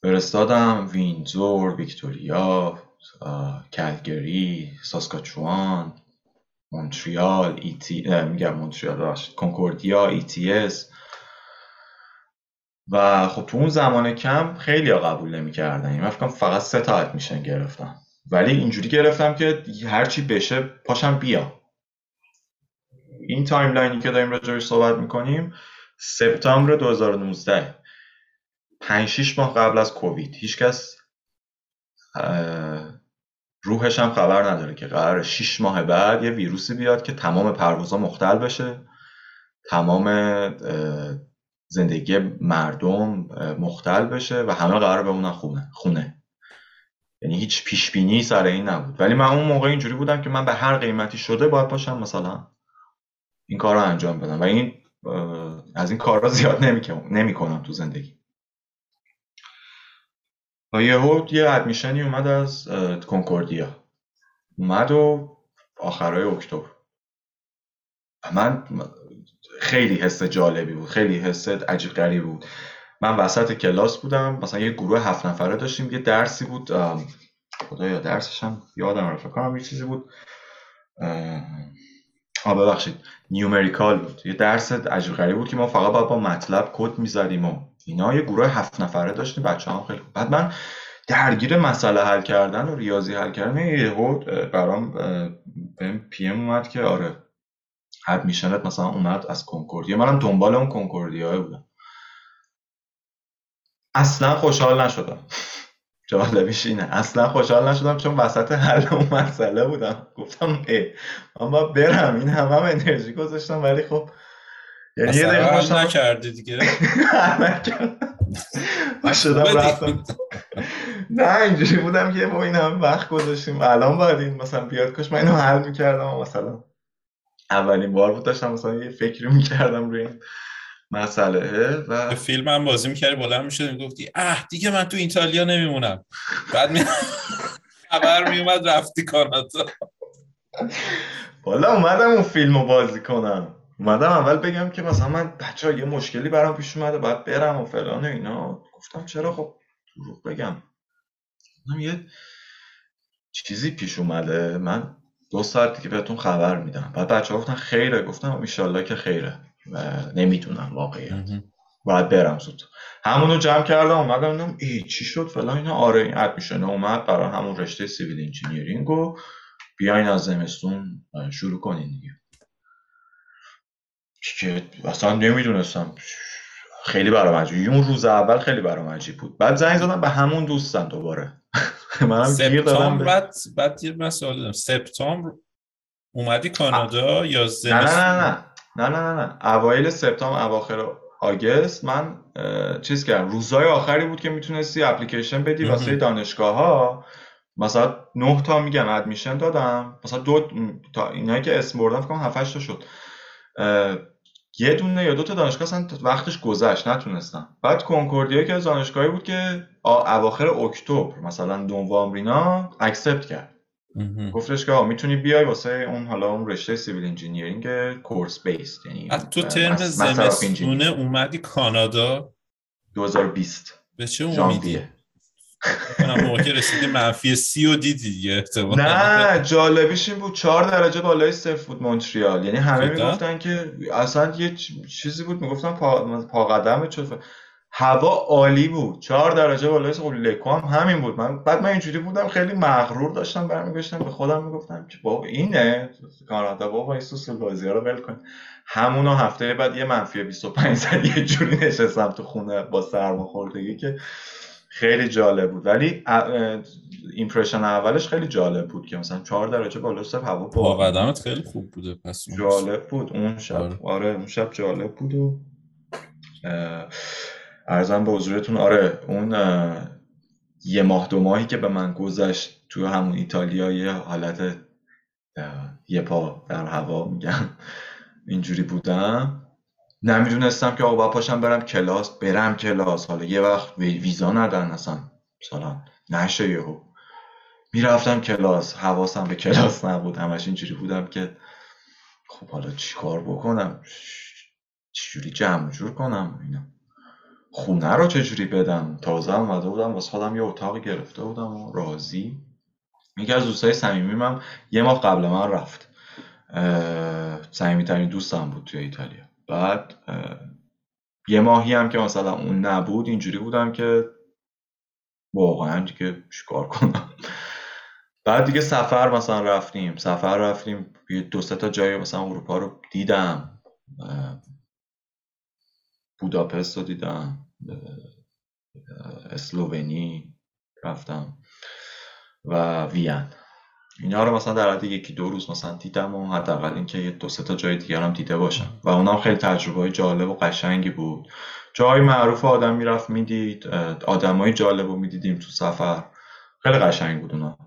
فرستادم وینزور ویکتوریا کلگری ساسکاچوان. مونتریال ایتی میگم مونتریال کنکوردیا ETS. و خب تو اون زمان کم خیلی ها قبول نمی‌کردن. من فکرم فقط سه تا admission گرفتم ولی اینجوری گرفتم که هرچی بشه پاشم بیا. این timeline ی که داریم راجبش صحبت می‌کنیم سپتامبر 2019 5 6 ماه قبل از کووید. هیچکس روحش هم خبر نداره که قرار 6 ماه بعد یه ویروسی بیاد که تمام پروازها مختل بشه. تمام زندگی مردم مختل بشه و همه قرار بمونن خونه خونه. یعنی هیچ پیش بینی سر این نبود. ولی من اون موقع اینجوری بودم که من به هر قیمتی شده باید باشم مثلا این کار رو انجام بدم. و این از این کارا زیاد نمی کنم تو زندگی. و یهو یه ادمیشنی اومد از کنکوردیا. اومد و آخرای اکتبر. من خیلی حس جالبی بود خیلی حس عجیب غریب بود. من وسط کلاس بودم مثلا یه گروه هفت نفره داشتیم یه درسی بود خدایا درسش هم یادم رفت کنم یه چیزی بود. آه ببخشید numerical بود. یه درس عجیب غریب بود که ما فقط باید با MATLAB کد می‌زدیم و اینا یه گروه هفت نفره داشتیم بچه هم خیلی بعد من درگیر مسئله حل کردن و ریاضی حل کردن یهو برام بهم PM اومد که آره admission ت مثلا اومد از کنکوردیا. منم دنبال اون کنکوردیا بودم. اصلا خوشحال نشدم. [LAUGHS] جالبیش اینه. اصلا خوشحال نشدم چون وسط حل اون مسئله بودم. گفتم ای من باید برم. این همه هم انرژی گذاشتم ولی خب یعنی یه دقیقه نکردی دیگه. [LAUGHS] شدم رفتم. نه اینجوری بودم که با این همه وقت گذاشتیم. الان باید این مثلا بیاد کش من اینو حل می‌کردم. مثلا اولین بار بود داشتم مثلا یه فکری می‌کردم روی این مسئله و فیلم هم بازی می‌کردی بلند می‌شد می‌گفتی اه دیگه من تو ایتالیا نمیمونم. بعد می... [LAUGHS] خبر میومد رفتی کانادا. بالا اومدم اون فیلم رو بازی کنم. اومدم اول بگم که مثلا من بچه ها یه مشکلی برام پیش اومده باید برم و فلان و اینا. گفتم چرا خب دروغ بگم. یه چیزی پیش اومده. من دو ساعت دیگه بهتون خبر میدم. بعد بچه ها گفتن خیره. گفتم ایشالله که خیره. و نمی‌تونم واقعیت. باید برم زود. همونو جمع کردم اومدم دیدم ای چی شد فلان اینا؟ آره این admission اومد برای همون رشته civil engineering و بیاین از زمستون شروع کنین دیگه. که اصلا نمی‌دونستم. خیلی برام عجیب. اون روز اول خیلی برام عجیب بود. بعد زنگ زدم به همون دوستم دوباره. [LAUGHS] منم گیر دادم بعد بعد یه مسئله دارم. سپتامبر اومدی کانادا یا زمستون نه نه نه. نه نه نه نه. اوایل سپتامبر اواخر آگست من چیز کردم. روزهای آخری بود که می‌تونستی اپلیکیشن بدی واسه دانشگاه ها مثلا نه تا میگم ادمیشن دادم. مثلا دو تا اینایی که اسم بردم فکر کنم 7 تا شد. یه دونه یا دو تا دانشگاه اصلا وقتش گذشت نتونستم. بعد کنکوردیا که از دانشگاهی بود که اواخر اکتبر مثلا نوامبر اینا اکسپت کرد. گفتش که می‌تونی بیای واسه اون حالا اون رشته civil engineering course based یعنی تو ترم زمستونه اومدی کانادا؟ 2020 به چه امیدی؟ موقع رسیدی منفی سی و دیدی دیگه نه جالبیش این بود چهار درجه بالای صفر بود مونتریال. یعنی همه می‌گفتن که اصلا یه چیزی بود می‌گفتن پا, پا قدم هوا عالی بود. چهار درجه بالای خب لکو هم همین بود. من بعد من اینجوری بودم خیلی مغرور داشتم برمیگشتم به خودم می‌گفتم که بابا اینه. کانادا بابا این سوسول بازی ها رو ول کن. همون هفته بعد یه منفی 25 زد یه جوری نشستم تو خونه با سرماخوردگی که خیلی جالب بود. ولی ایمپرشن اولش خیلی جالب بود که مثلا چهار درجه بالا سر هوا با قدمت خیلی خوب بوده پس جالب بود. اون شب. آره, آره اون شب جالب بود و ارزم به حضورتون آره اون یه ماه دو ماهی که به من گذشت تو همون ایتالیا یه حالت یه پا در هوا میگم اینجوری بودم. نمی‌دونستم که آقا پاشم برم کلاس برم کلاس. حالا یه وقت ویزا ندن اصلا. مثلا نشه یهو. می‌رفتم کلاس. حواسم به کلاس نبود. همش اینجوری بودم که خب حالا چیکار بکنم؟ چجوری جمع جور کنم؟ اینا. خونه رو چجوری بدم؟ تازه اومده بودم. واسه خودم یه اتاق گرفته بودم و راضی. یکی از دوستای صمیمیم یه ماه قبل من رفت. صمیمی ترین دوستم بود توی ایتالیا. بعد یه ماهی هم که مثلا اون نبود اینجوری بودم که واقعا دیگه چیکار کنم. بعد دیگه سفر مثلا رفتیم. سفر رفتیم یه دو تا جای مثلا اروپا رو دیدم. بوداپست رو دیدم. اسلوونی رفتم. و وین. اینا رو مثلا در حد یکی دو روز مثلا دیدم و حداقل اینکه یه دو سه تا جای دیگر هم دیده باشم. و اونم خیلی تجربه جالب و قشنگی بود. جای معروف آدم می‌رفت می‌دید. آدمای جالب رو می‌دیدیم تو سفر. خیلی قشنگ بود اونا.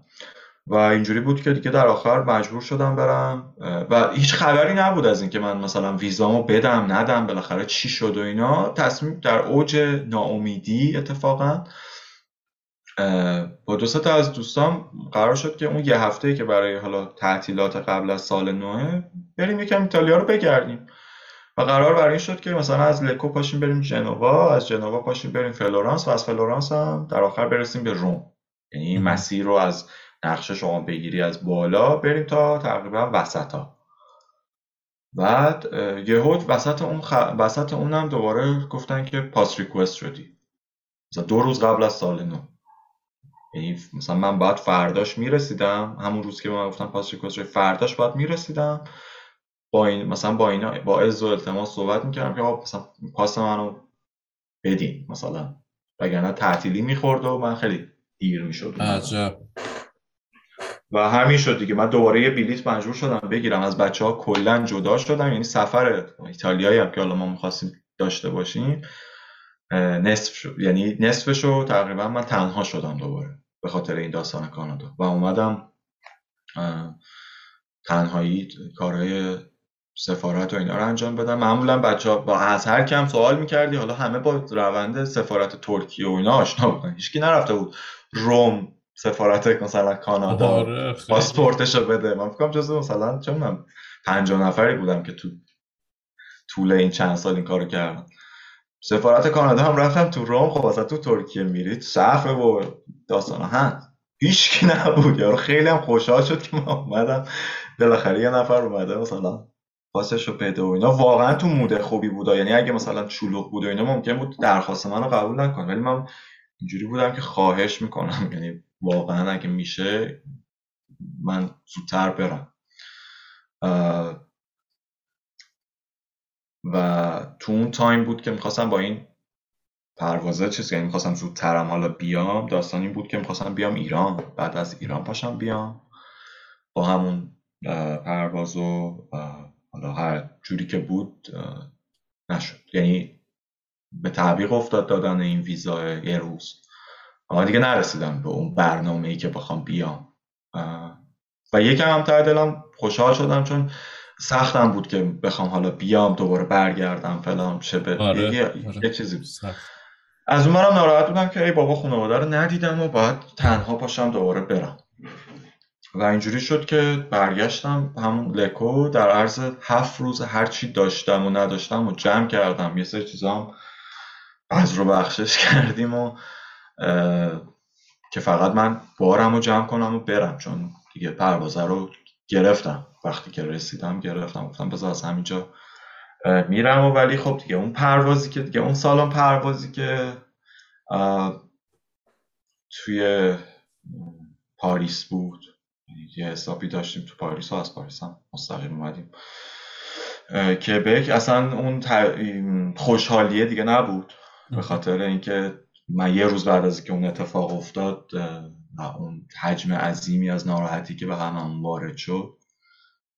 و اینجوری بود که دیگه در آخر مجبور شدم برم. و هیچ خبری نبود از اینکه من مثلا ویزامو بدم ندم بالاخره چی شد و اینا. تصمیم در اوج ناامیدی اتفاقا. با دو تا از دوستان قرار شد که اون یه هفته که برای حالا تعطیلات قبل از سال نوه بریم یکم ایتالیا رو بگردیم. و قرار بر این شد که مثلا از لکو پاشیم بریم جنوا از جنوا پاشیم بریم فلورانس و از فلورانس هم در آخر برسیم به روم. یعنی این مسیر رو از نقشه شما بگیری از بالا بریم تا تقریبا وسط ها بعد یهود وسط اون خ... وسط اونم دوباره گفتن که پاس ریکوست شدی. دو روز قبل از سال نو. یعنی مثلا من بعد فرداش می‌رسیدم. همون روز که من گفتم پاس شدی فرداش بعد می‌رسیدم. با این مثلا با اینا با از و التماس صحبت می‌کردم که آقا مثلا پاس منو بدین مثلا. وگرنه تعطیلی می‌خورد و من خیلی دیر می‌شد. عجب. و همین شد دیگه. من دوباره یه بلیت مجبور شدم بگیرم. از بچه ها کلا جدا شدم. یعنی سفر ایتالیایی هم که حالا ما می‌خواستیم داشته باشیم نصف شد. یعنی نصفشو تقریبا من تنها شدم دوباره. به خاطر این داستان کانادا. و اومدم تنهایی کارهای سفارت و اینا رو انجام بدم. معمولا بچه ها با از هر کم سوال می‌کردی حالا همه با روند سفارت ترکیه و اینا آشنا بودن. هیچکی نرفته بود روم سفارت مثلا کانادا آره، پاسپورتشو بده. من فکرم جزو مثلا چون من 50 نفری بودم که تو طول این چند سال این کارو کردم سفارت کانادا هم رفتم تو روم. خب اصلا تو ترکیه میرید صفه و داستان هست هیچ کی نبود. یارو خیلی هم خوشحال شد که من اومدم. بالاخره یه نفر اومده مثلا پاسش رو بده و اینا. واقعا تو موده خوبی بود. یعنی اگه مثلا چلوغ بود و اینا ممکن بود درخواست منو قبول نکنه. ولی من اینجوری بودم که خواهش می‌کنم. [LAUGHS] یعنی واقعا اگه میشه من زودتر برم. و تو اون تایم بود که می‌خواستم با این پروازه چیز یعنی می‌خواستم زودترم حالا بیام. داستان این بود که می‌خواستم بیام ایران. بعد از ایران پاشم بیام. با همون پرواز و حالا هر جوری که بود نشد. یعنی به تعبیق افتاد دادن این ویزا یه روز. اما دیگه نرسیدم به اون برنامه ای که بخوام بیام. و یکم هم تر دلم خوشحال شدم چون سختم بود که بخوام حالا بیام دوباره برگردم فلان چه به آره، یه, آره. یه چیزی بود. از اون منم ناراحت بودم که ای بابا خانواده رو ندیدم و باید تنها پاشم دوباره برم. و اینجوری شد که برگشتم همون لکو در عرض هفت روز هرچی داشتم و نداشتم و جمع کردم. یه سری چیزا هم از رو بخشش [LAUGHS] کردیم و که فقط من بارم رو جمع کنم و برم چون دیگه پروازه رو گرفتم. وقتی که رسیدم گرفتم گفتم بذار از همینجا میرم و ولی خب دیگه اون پروازی که دیگه اون سالان پروازی که توی پاریس بود. یه حسابی داشتیم تو پاریس و از پاریس هم مستقیم اومدیم. کبک اصلا اون خوشحالیه دیگه نبود. به خاطر اینکه من یه روز بعد از اینکه اون اتفاق افتاد و اون حجم عظیمی از ناراحتی که به همون وارد شد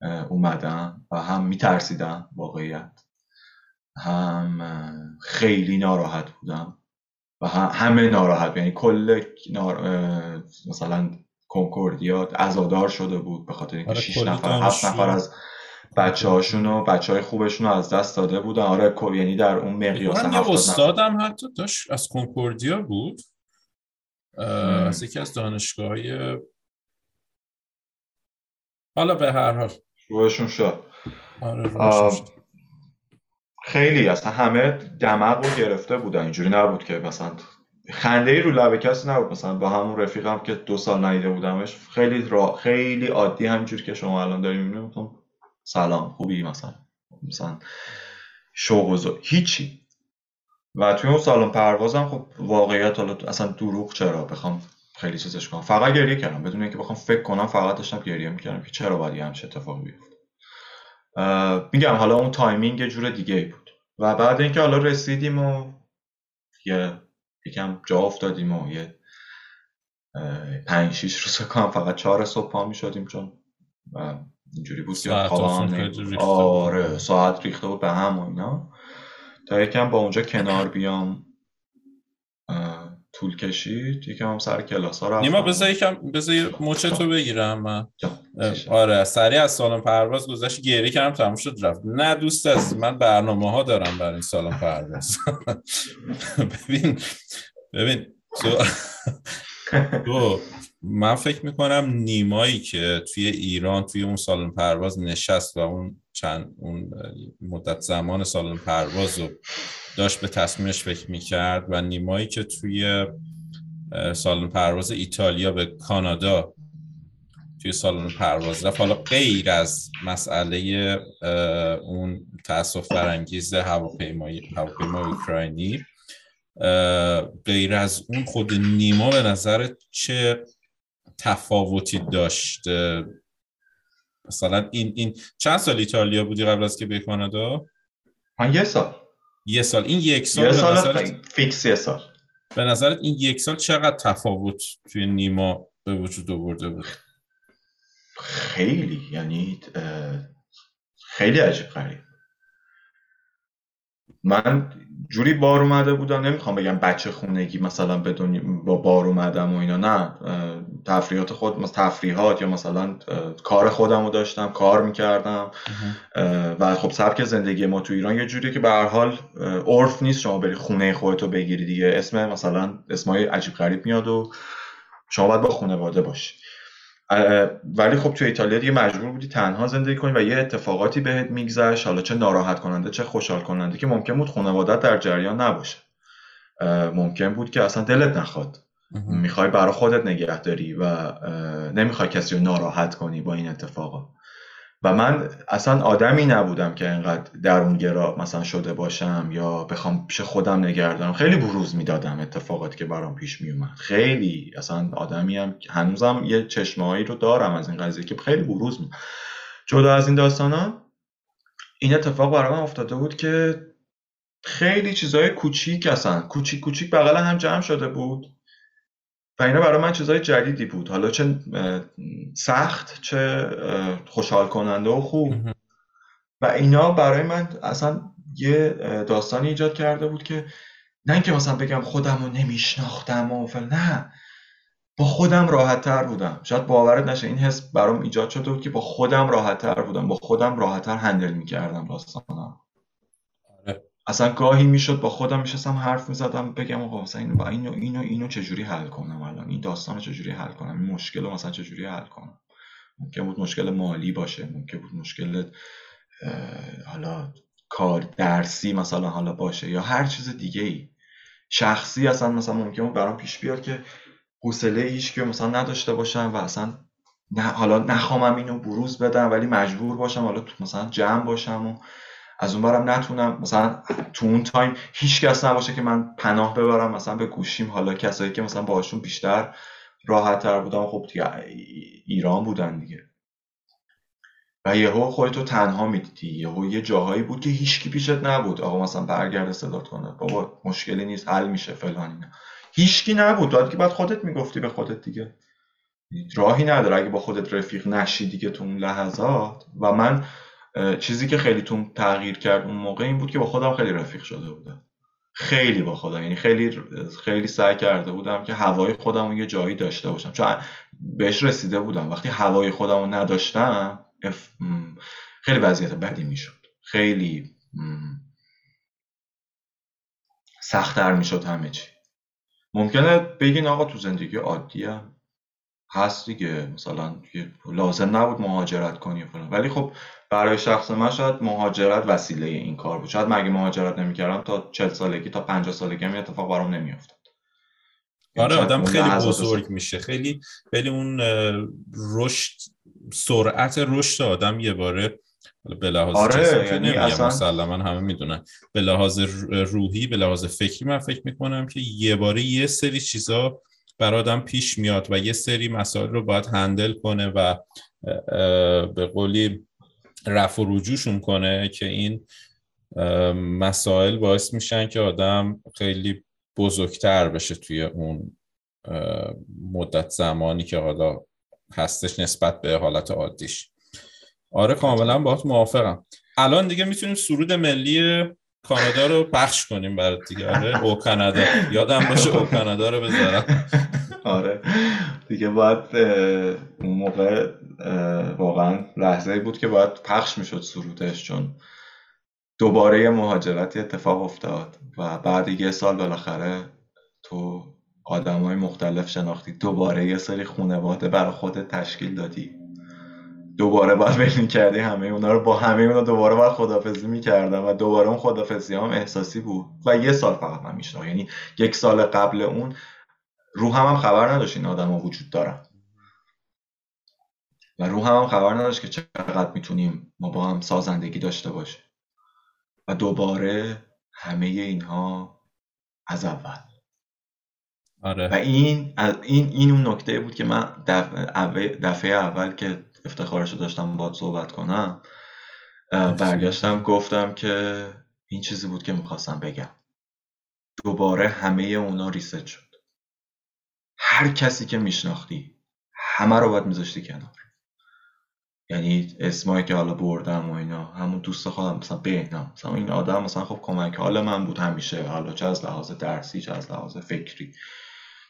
اومدم و هم میترسیدم واقعیت. هم خیلی ناراحت بودم و همه ناراحت یعنی کل مثلا کنکوردیا عزادار شده بود به خاطر اینکه 6 آره نفر 7 نفر از بچه هاشون و بچه های خوبشون رو از دست داده بودن. آره یعنی در اون مقیاس من یه استادم حتی داشت از کنکوردیا بود. از یکی از دانشگاه های حالا به هر حال روشون شد. آره خیلی اصلا همه دمق رو گرفته بودن. اینجوری نبود که مثلا خنده ای رو لب کسی نبود. مثلا با همون رفیقم که دو سال ندیده بودمش خیلی را خیلی عادی همینجوری که شما الان داریم می‌بینیم سلام خوبی؟ مثلا مثلا شوق و هیچی. و توی اون سالن پروازم خب واقعیت حالا اصلا دروغ چرا؟ بخوام خیلی چیزش کنم. فقط گریه کردم. بدون اینکه بخوام فکر کنم فقط داشتم گریه می‌کردم که چرا باید یه اتفاقی بیفته. میگم حالا اون timing یه جور دیگه ای بود. و بعد اینکه حالا رسیدیم و یه یکم جا افتادیم و یه پنج شیش روز کام فقط چهار صبح پا می شدیم چون اینجوری بود که آره ساعت ریخته بود به هم و اینا. تا یکم با اونجا کنار بیام. طول کشید یکم هم سر کلاس ها رفتم. نیما بذار یکم بذار تو بگیرم من. آره سریع از سالن پرواز گذشت گیری کردم تموم شد رفت. نه دوست از من برنامه ها دارم برای این سالن پرواز. [LAUGHS] ببین ببین تو من فکر می‌کنم نیمایی که توی ایران توی اون سالن پرواز نشست و اون چند اون مدت زمان سالن پرواز رو داشت به تصمیمش فکر می‌کرد و نیمایی که توی سالن پرواز ایتالیا به کانادا توی سالن پرواز رفت. حالا غیر از مسئله اون تاسف برانگیز هواپیمای هواپیمای اوکراینی غیر از اون خود نیما به نظر چه تفاوتی داشت؟ مثلا این این چند سال ایتالیا بودی قبل از که به کانادا؟ من یه سال. یه سال. این یک سال یه سال فیکس یه سال. به نظرت این یک سال چقدر تفاوت توی نیما به وجود آورده بود؟ خیلی یعنی خیلی عجیب غریب. من جوری بار اومده بودم نمی‌خوام بگم بچه خونگی مثلا بدون با بار اومدم و اینا نه. تفریحات خود تفریحات یا مثلا کار خودم رو داشتم کار می‌کردم. و خب سبک زندگی ما تو ایران یه جوری که به هر حال عرف نیست شما بری خونه خودتو بگیری دیگه. اسم مثلا اسمای عجیب غریب میاد و شما باید با خانواده باشی. ولی خب تو ایتالیا دیگه مجبور بودی تنها زندگی کنی و یه اتفاقاتی بهت میگذشت حالا چه ناراحت کننده چه خوشحال کننده که ممکن بود خانوادت در جریان نباشه. ممکن بود که اصلا دلت نخواد. می‌خوای برا خودت نگه داری و نمی‌خوای کسی رو ناراحت کنی با این اتفاقا. و من اصلا آدمی نبودم که اینقدر درونگرا مثلا شده باشم یا بخوام پیش خودم نگردم. خیلی بروز می‌دادم اتفاقاتی که برام پیش میومد. خیلی اصلا آدمی هم هنوزم یه چشمهایی رو دارم از این قضیه که خیلی بروز می جدا از این داستانا این اتفاق برای افتاده بود که خیلی چیزای کوچیک اصلا کوچیک کوچیک بغل هم جمع شده بود. و اینا برای من چیزای جدیدی بود. حالا چه سخت چه خوشحال کننده و خوب. و اینا برای من اصلا یه داستانی ایجاد کرده بود که نه اینکه مثلا بگم خودم رو نمیشناختم و فل نه. با خودم راحت تر بودم. شاید باورت نشه این حس برام ایجاد شده بود که با خودم راحت تر بودم با خودم راحت تر هندل می‌کردم داستانم. اصلا گاهی می‌شد با خودم میشستم حرف می‌زدم بگم آقا مثلا اینو اینو اینو اینو چجوری حل کنم الان؟ این داستان رو چجوری حل کنم؟ این مشکل رو مثلا چجوری حل کنم؟ ممکن بود مشکل مالی باشه ممکن بود مشکل حالا کار درسی مثلا حالا باشه یا هر چیز دیگه ای شخصی اصلا مثلا ممکن بود برام پیش بیاد که حوصله هیچ که مثلا نداشته باشم و اصلا نه حالا نخوامم اینو بروز بدم ولی مجبور باشم حالا مثلا جمع باشم و از اون برم نتونم مثلا تو اون تایم هیچ کس نباشه که من پناه ببرم مثلا به گوشیم. حالا کسایی که مثلا باهاشون بیشتر راحت تر بودم خب دیگه ایران بودن دیگه. و یهو خودتو تنها می‌دیدی. یهو یه جاهایی بود که هیچکی پیشت نبود. آقا مثلا برگرد صدات کنه. بابا مشکلی نیست حل میشه فلان اینا. هیچکی نبود. بعد که بعد خودت می‌گفتی به خودت دیگه. راهی نداره. اگه با خودت رفیق نشی دیگه تو اون لحظات. و من چیزی که خیلی تون تغییر کرد اون موقع این بود که با خودم خیلی رفیق شده بودم. خیلی با خودم یعنی خیلی خیلی سعی کرده بودم که هوای خودم یه جایی داشته باشم. چون بهش رسیده بودم. وقتی هوای خودم رو نداشتم خیلی وضعیت بدی می‌شد. خیلی سختتر می‌شد همه چی. ممکنه بگین آقا تو زندگی عادیه هست دیگه. مثلا لازم نبود مهاجرت کنی ولی خب برای شخص من شاید مهاجرت وسیله این کار بود. شاید مگه مهاجرت نمی‌کردم تا 40 سالگی تا 50 سالگی هم اتفاق برام نمیافتاد. آره آدم خیلی بزرگ میشه. خیلی خیلی اون رشد سرعت رشد آدم یه باره. به لحاظ آره یعنی اصلا مسلما همه می‌دونن. به لحاظ روحی به لحاظ فکری من فکر می‌کنم که یه باره یه سری چیزا بر آدم پیش میاد و یه سری مسائل رو باید هندل کنه و به قولی رفع و رجوعشون کنه که این مسائل باعث میشن که آدم خیلی بزرگتر بشه توی اون مدت زمانی که حالا هستش نسبت به حالت عادیش. آره کاملا باهات موافقم. الان دیگه می‌تونیم سرود ملی کانادا رو پخش کنیم برای دیگه. آره او کانادا. یادم باشه او کانادا رو بذارم. [LAUGHS] آره. دیگه باید اون موقع واقعا لحظه بود که باید پخش می‌شد سرودش چون دوباره یه مهاجرتی اتفاق افتاد و بعد یه سال بالاخره تو آدم های مختلف شناختی دوباره یه سری خونواده برای خودت تشکیل دادی. دوباره باید بین کردی همه اونا رو با همه اونا دوباره باید خدافزی می‌کردم و دوباره اون خدافزی هم احساسی بود. و یه سال فقط من میشنم یعنی یک سال قبل اون رو هم, هم خبر نداشت این آدم ها وجود دارن و رو هم, خبر نداشت که چقدر می‌تونیم ما با هم سازندگی داشته باشیم. و دوباره همه اینها از اول. آره. و این این این اون نکته بود که من دفعه اول که افتخارش رو داشتم باید صحبت کنم برگشتم گفتم که این چیزی بود که می‌خواستم بگم. دوباره همه اونا ریست شد. هر کسی که میشناختی همه رو باید میذاشتی کنار. یعنی اسمایی که حالا بردم و اینا همون دوست خودم مثلا بهنام مثلا این آدم مثلا خب کمک حال من بود همیشه حالا چه از لحاظ درسی چه از لحاظ فکری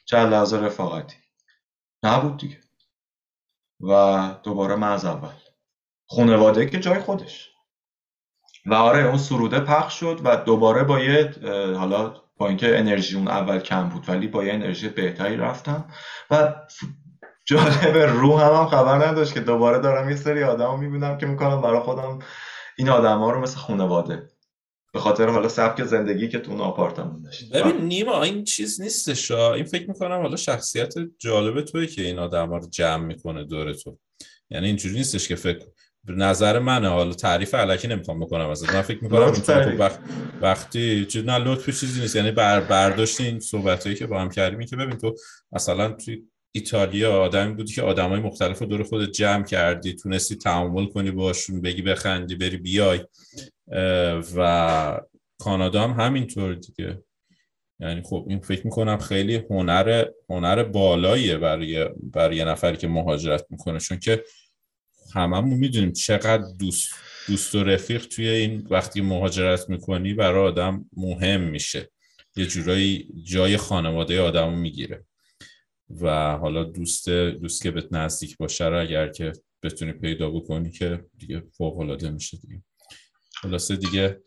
چه از لحاظ رفاقتی. نبود دیگه. و دوباره من از اول. خانواده که جای خودش. و آره اون سروده پخش شد و دوباره با یه حالا با اینکه انرژی اون اول کم بود ولی با یه انرژی بهتری رفتم. و جالب رو هم, هم خبر نداشت که دوباره دارم یه سری آدم می‌بینم که می‌کنم برای خودم این آدم ها رو مثل خانواده. به خاطر حالا سبک زندگی که تو اون آپارتمان داشت. ببین نیما این چیز نیستش این فکر می‌کنم حالا شخصیت جالب توی که این آدم ها رو جمع می‌کنه دور تو. یعنی اینجوری نیستش که فکر نظر منه. حالا تعریف علکی نمی‌خوام بکنم از من فکر می‌کنم وقت وقتی چیز نه لطف چیزی نیست. یعنی بر برداشت این صحبتایی که با هم کردیم که ببین تو مثلا توی ایتالیا آدمی بودی که آدمای مختلف رو دور خودت جمع کردی تونستی تعامل کنی باشون بگی بخندی بری بیای. و کانادا هم همینطور دیگه. یعنی خب این فکر می‌کنم خیلی هنر هنر بالاییه برای برای نفری که مهاجرت می‌کنه. چون که هممون می‌دونیم چقدر دوست دوست و رفیق توی این وقتی مهاجرت می‌کنی برای آدم مهم میشه. یه جورایی جای خانواده آدم می‌گیره. و حالا دوست دوست که به نزدیک باشه رو اگر که بتونی پیدا بکنی که دیگه فوق العاده میشه دیگه. خلاصه دیگه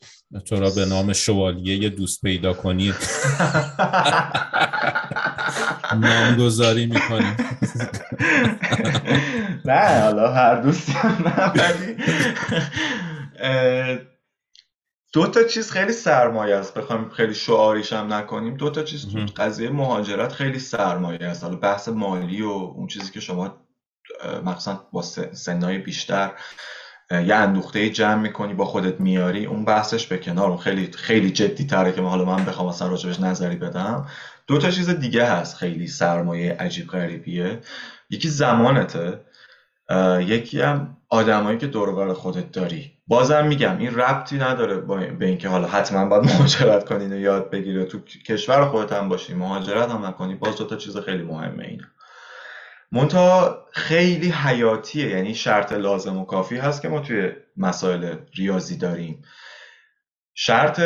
تو را به نام شوالیه یه دوست پیدا کنی [LAUGHS] نامگذاری می‌کنی نه حالا هر دوستی هم [LAUGHS] دو تا چیز خیلی سرمایه است بخوایم خیلی شعاریش هم نکنیم. دو تا چیز تو قضیه مهاجرت خیلی سرمایه است. حالا بحث مالی و اون چیزی که شما مخصوصا با سنهای بیشتر یه اندوخته جمع می‌کنی با خودت میاری اون بحثش به کنار اون خیلی خیلی جدی تره که حالا من بخوام اصلا راجبش نظری بدم. دو تا چیز دیگه هست خیلی سرمایه عجیب غریبیه. یکی زمانته. یکی هم آدمایی که دور خودت داری. بازم میگم این ربطی نداره به اینکه حالا حتما باید مهاجرت کنین و یاد بگیره تو کشور خودت هم باشی مهاجرت هم نکنی باز دو تا چیز خیلی مهمه اینه منتها خیلی حیاتیه یعنی شرط لازم و کافی هست که ما توی مسائل ریاضی داریم. شرط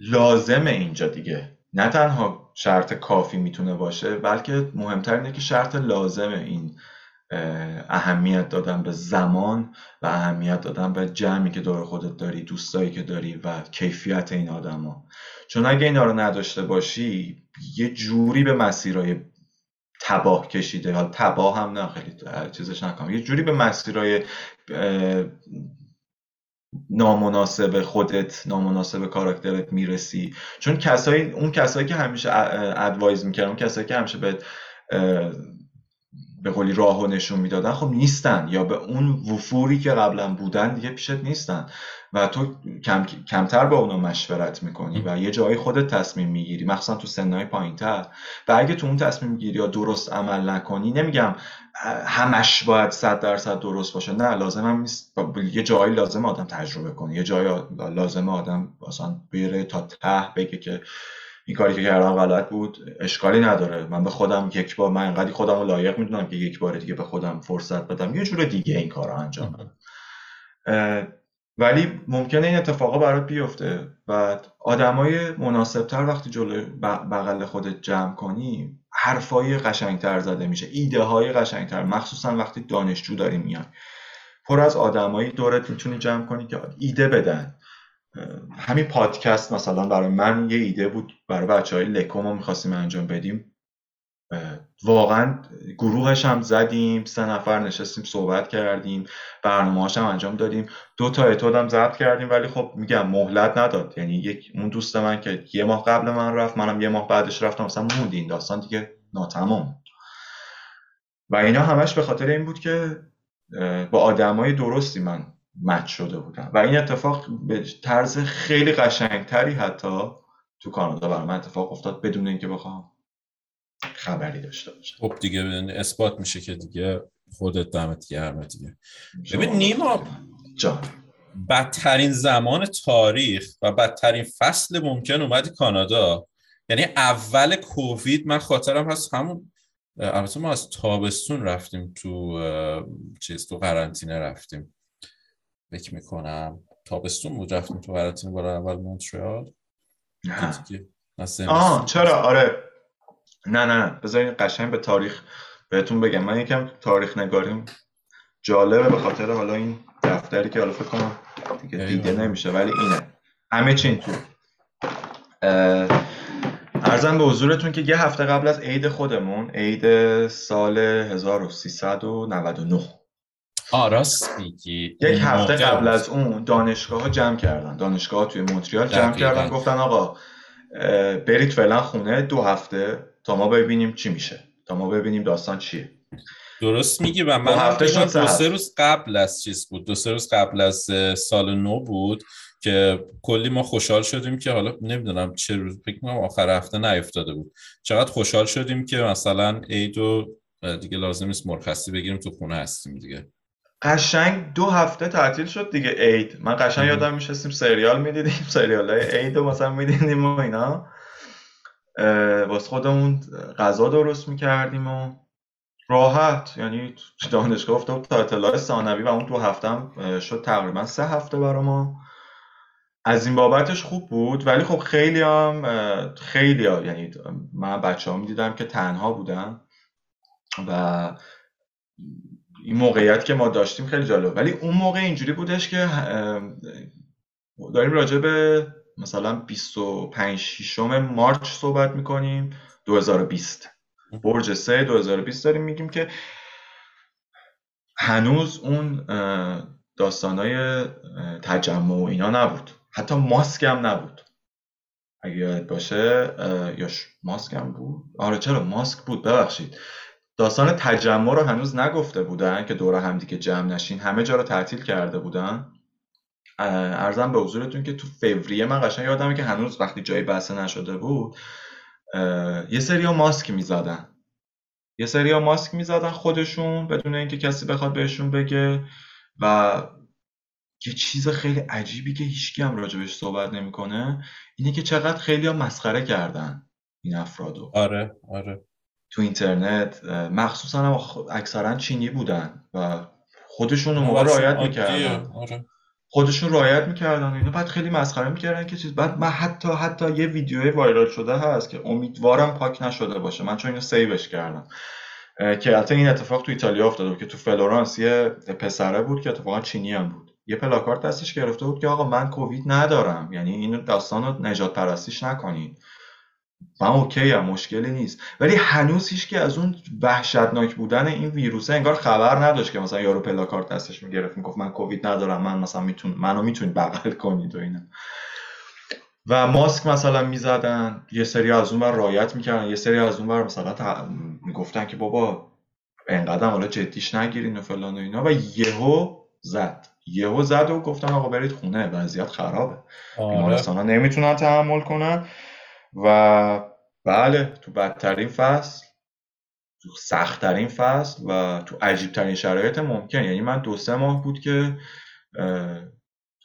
لازم اینجا دیگه. نه تنها شرط کافی می‌تونه باشه بلکه مهمتر اینه که شرط لازم این اهمیت دادن به زمان و اهمیت دادن به جمعی که دور خودت داری دوستایی که داری و کیفیت این آدما. چون اگه اینا رو نداشته باشی یه جوری به مسیرهای تباه کشیده. حالا تباه هم نه خیلی چیزش نکنم. یه جوری به مسیرهای نامناسب خودت نامناسب کاراکترت می‌رسی. چون کسایی اون کسایی که همیشه ادوایز می‌کردن اون کسایی که همیشه به به قولی راه و نشون می‌دادن خب نیستن یا به اون وفوری که قبلا بودن دیگه پیشت نیستن. و تو کم، کمتر با اونا مشورت می‌کنی و یه جایی خودت تصمیم می‌گیری. مخصوصا تو سنهای پایین تر و اگه تو اون تصمیم می‌گیری یا درست عمل نکنی نمیگم همش باید صد درصد درست باشه. نه لازم هم نیست یه جایی لازم آدم تجربه کنه. یه جایی لازم آدم مثلا بره تا ته بگه که این کاری که کردم غلط بود اشکالی نداره. من به خودم یک بار من انقدر خودم رو لایق می‌دونم که یک بار دیگه به خودم فرصت بدم. یه جور دیگه این کار رو انجام بدم. ولی ممکنه این اتفاقا برات بیفته. و آدمای مناسبتر وقتی جلوی بغل خودت جمع کنی حرفای قشنگتر زده میشه ایده های قشنگتر مخصوصا وقتی دانشجو داری میان پر از آدمایی دورت می‌تونی جمع کنی که ایده بدن. همین پادکست مثلا برای من یه ایده بود برای بچه های لکوم می‌خواستیم انجام بدیم. واقعا گروهش هم زدیم سه نفر نشستیم صحبت کردیم برنامه هم انجام دادیم. دو تا اتود هم ضبط کردیم ولی خب میگم مهلت نداد. یعنی یک اون دوست من که یه ماه قبل من رفت منم یه ماه بعدش رفتم مثلا موند این داستان دیگه ناتمام و اینا همش به خاطر این بود که با آدمای درستی من مچ شده بودم. و این اتفاق به طرز خیلی قشنگتری حتی تو کانادا برای من اتفاق افتاد بدون اینکه بخوام خبری داشته باشه خب دیگه اثبات میشه که دیگه خودت دمت گرمه دیگه. ببین نیما جان. بدترین زمان تاریخ و بدترین فصل ممکن اومدی کانادا. یعنی اول کووید من خاطرم هست همون البته ما از تابستون رفتیم تو چیز تو قرنطینه رفتیم. فکر می‌کنم. تابستون بود رفتیم تو قرنطینه برای اول مونترال آه چرا؟ آره. نه نه نه. بذارین قشنگ به تاریخ بهتون بگم. من یکم تاریخ نگاریم. جالبه به خاطر حالا این دفتری که حالا فکر کنم دیگه دیده نمیشه ولی اینه. همه چین تو ارزم به حضورتون که یه هفته قبل از عید خودمون عید سال 1399 آراست میگی. یک هفته قبل از اون دانشگاه ها جمع کردن. دانشگاه ها توی مونتریال جمع کردن. گفتن آقا برید فعلا خونه دو هفته تا ما ببینیم چی میشه. تا ما ببینیم داستان چیه. درست میگی و من هفته دو سه روز قبل از چیز بود. دو سه روز قبل از سال نو بود که کلی ما خوشحال شدیم که حالا نمی‌دونم چه روز فکر کنم آخر هفته نیفتاده بود. چقدر خوشحال شدیم که مثلا عید و دیگه لازم نیست مرخصی بگیریم تو خونه هستیم دیگه. قشنگ دو هفته تعطیل شد دیگه عید. من قشنگ یادم میشستیم سریال می‌دیدیم سریال های عید مثلا می‌دیدیم و اینا. واسه خودمون غذا درست می‌کردیم و راحت. یعنی دانشگاه افتاد تا اطلاع ثانوی و اون دو هفتم شد تقریبا سه هفته برا ما. از این بابتش خوب بود. ولی خب خیلی هم خیلی ها یعنی من بچه ها می‌دیدم که تنها بودن و این موقعیت که ما داشتیم خیلی جالب. ولی اون موقع اینجوری بودش که داریم راجع به مثلا 25 ششم مارچ صحبت می‌کنیم 2020 برج 3 2020 داریم میگیم که هنوز اون داستانای تجمع و اینا نبود. حتی ماسک هم نبود. اگه یاد باشه یا ماسک هم بود؟ آره چرا؟ ماسک بود. ببخشید. داستان تجمع رو هنوز نگفته بودن که دور هم دیگه جمع نشین. همه جا رو تعطیل کرده بودن. ارزم به حضورتون که تو فوریه من قشنگ یادمه که هنوز وقتی جایی بسته نشده بود یه سری ماسک می‌زدن. یه سری ماسک می‌زدن خودشون بدون اینکه کسی بخواد بهشون بگه و یه چیز خیلی عجیبی که هیچکی هم راجبش صحبت نمی‌کنه اینه که چقدر خیلی ها مسخره کردن این افرادو. آره آره. تو اینترنت مخصوصا هم اکثرا چینی بودن و خودشون رو رعایت می‌کردن. آره. خودشون رعایت می‌کردن اینا بعد خیلی مسخره می‌کردن که چیز. بعد من حتی حتی یه ویدیوی وایرال شده هست که امیدوارم پاک نشده باشه. من چون اینو سیوش کردم. که البته این اتفاق تو ایتالیا افتاده بود که تو فلورانس یه پسره بود که اتفاقا چینی هم بود. یه پلاکارد دستش گرفته بود که آقا من کووید ندارم. یعنی اینو داستان رو نژاد پرستیش نکنید من اوکی هم مشکلی نیست. ولی هنوز هیچکی از اون وحشتناک بودن این ویروسه انگار خبر نداشت که مثلا یارو پلاکارد دستش می‌گرفت می‌گفت من کووید ندارم من مثلا میتون منو می‌تونید بغل کنید و اینا. و ماسک مثلا می‌زدن یه سری از اون بر رعایت می‌کردن یه سری از اون بر مثلا می‌گفتن که بابا انقدر حالا جدیش نگیرین و فلان و اینا. و یهو زد. یهو زد و گفتن آقا برید خونه وضعیت خرابه. آره. بیمارستان ها نمی‌تونن تحمل کنن. و بله تو بدترین فصل تو سختترین فصل و تو عجیبترین شرایط ممکن. یعنی من دو سه ماه بود که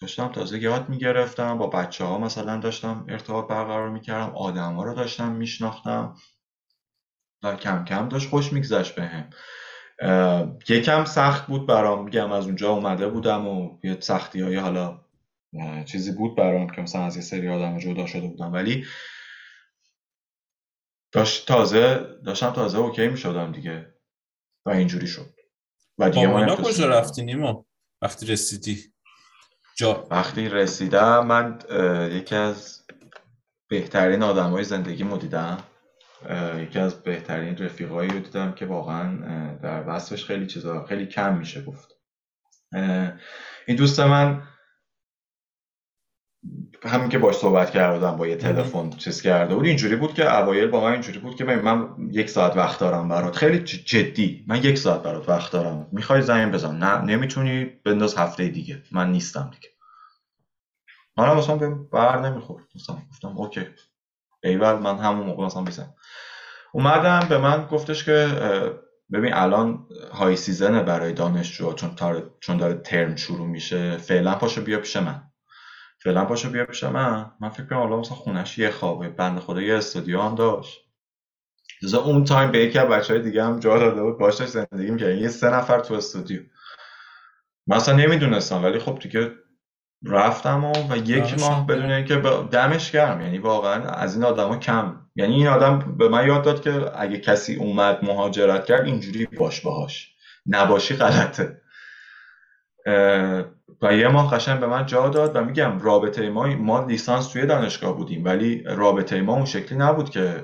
داشتم تازه یاد می‌گرفتم با بچه ها مثلا داشتم ارتباط برقرار می‌کردم آدم ها رو داشتم میشناختم و کم کم داشت خوش میگذشت بهم. یکم سخت بود برام میگم از اونجا اومده بودم و یه سختی های حالا چیزی بود برام که مثلا از یه سری آدم جدا شده بودم. ولی داشت تازه داشتم تازه اوکی می‌شدم دیگه. و اینجوری شد. و دیگه ما کجا رفتی نیما؟ وقتی رسیدی. جا. وقتی رسیدم من یکی از بهترین آدم های زندگی دیدم یکی از بهترین رفیقایی رو دیدم که واقعا در وصفش خیلی چیزا خیلی کم میشه گفت. این دوست من همین که باش صحبت کردم با یه تلفن چیز کرده بود اینجوری بود که اوایل با من اینجوری بود که من یک ساعت وقت دارم برات. خیلی جدی. من یک ساعت برات وقت دارم. می‌خوای زنگ بزن. نه نمی‌تونی. بنداز هفته دیگه. من نیستم دیگه. من مثلا بهم بر نمی‌خورد. مثلا گفتم اوکی. ایول من همون موقع مثلا بیسم اومدم به من گفتش که ببین الان high season ه برای دانشجو چون چون داره ترم شروع میشه. فعلا پاشو بیا پیش من. فعلا پاشو بیا پیش من. من فکر کنم حالا مثلا خونش یه خوابه. بنده خدا یه استودیو هم داشت. اون time به یکی از بچه های دیگه هم جا داده بود. باش زندگی می‌کرد یه سه نفر تو استودیو. من اصلا نمی‌دونستم ولی خب دیگه رفتم و, و یک ماه بدون اینکه دمش گرم. یعنی واقعا از این آدما کم. یعنی این آدم به من یاد داد که اگه کسی اومد مهاجرت کرد اینجوری باش باهاش. نباشی غلطه. و یه ماه قشنگ به من جا داد و میگم رابطه ما ما لیسانس توی دانشگاه بودیم ولی رابطه ما اون شکلی نبود که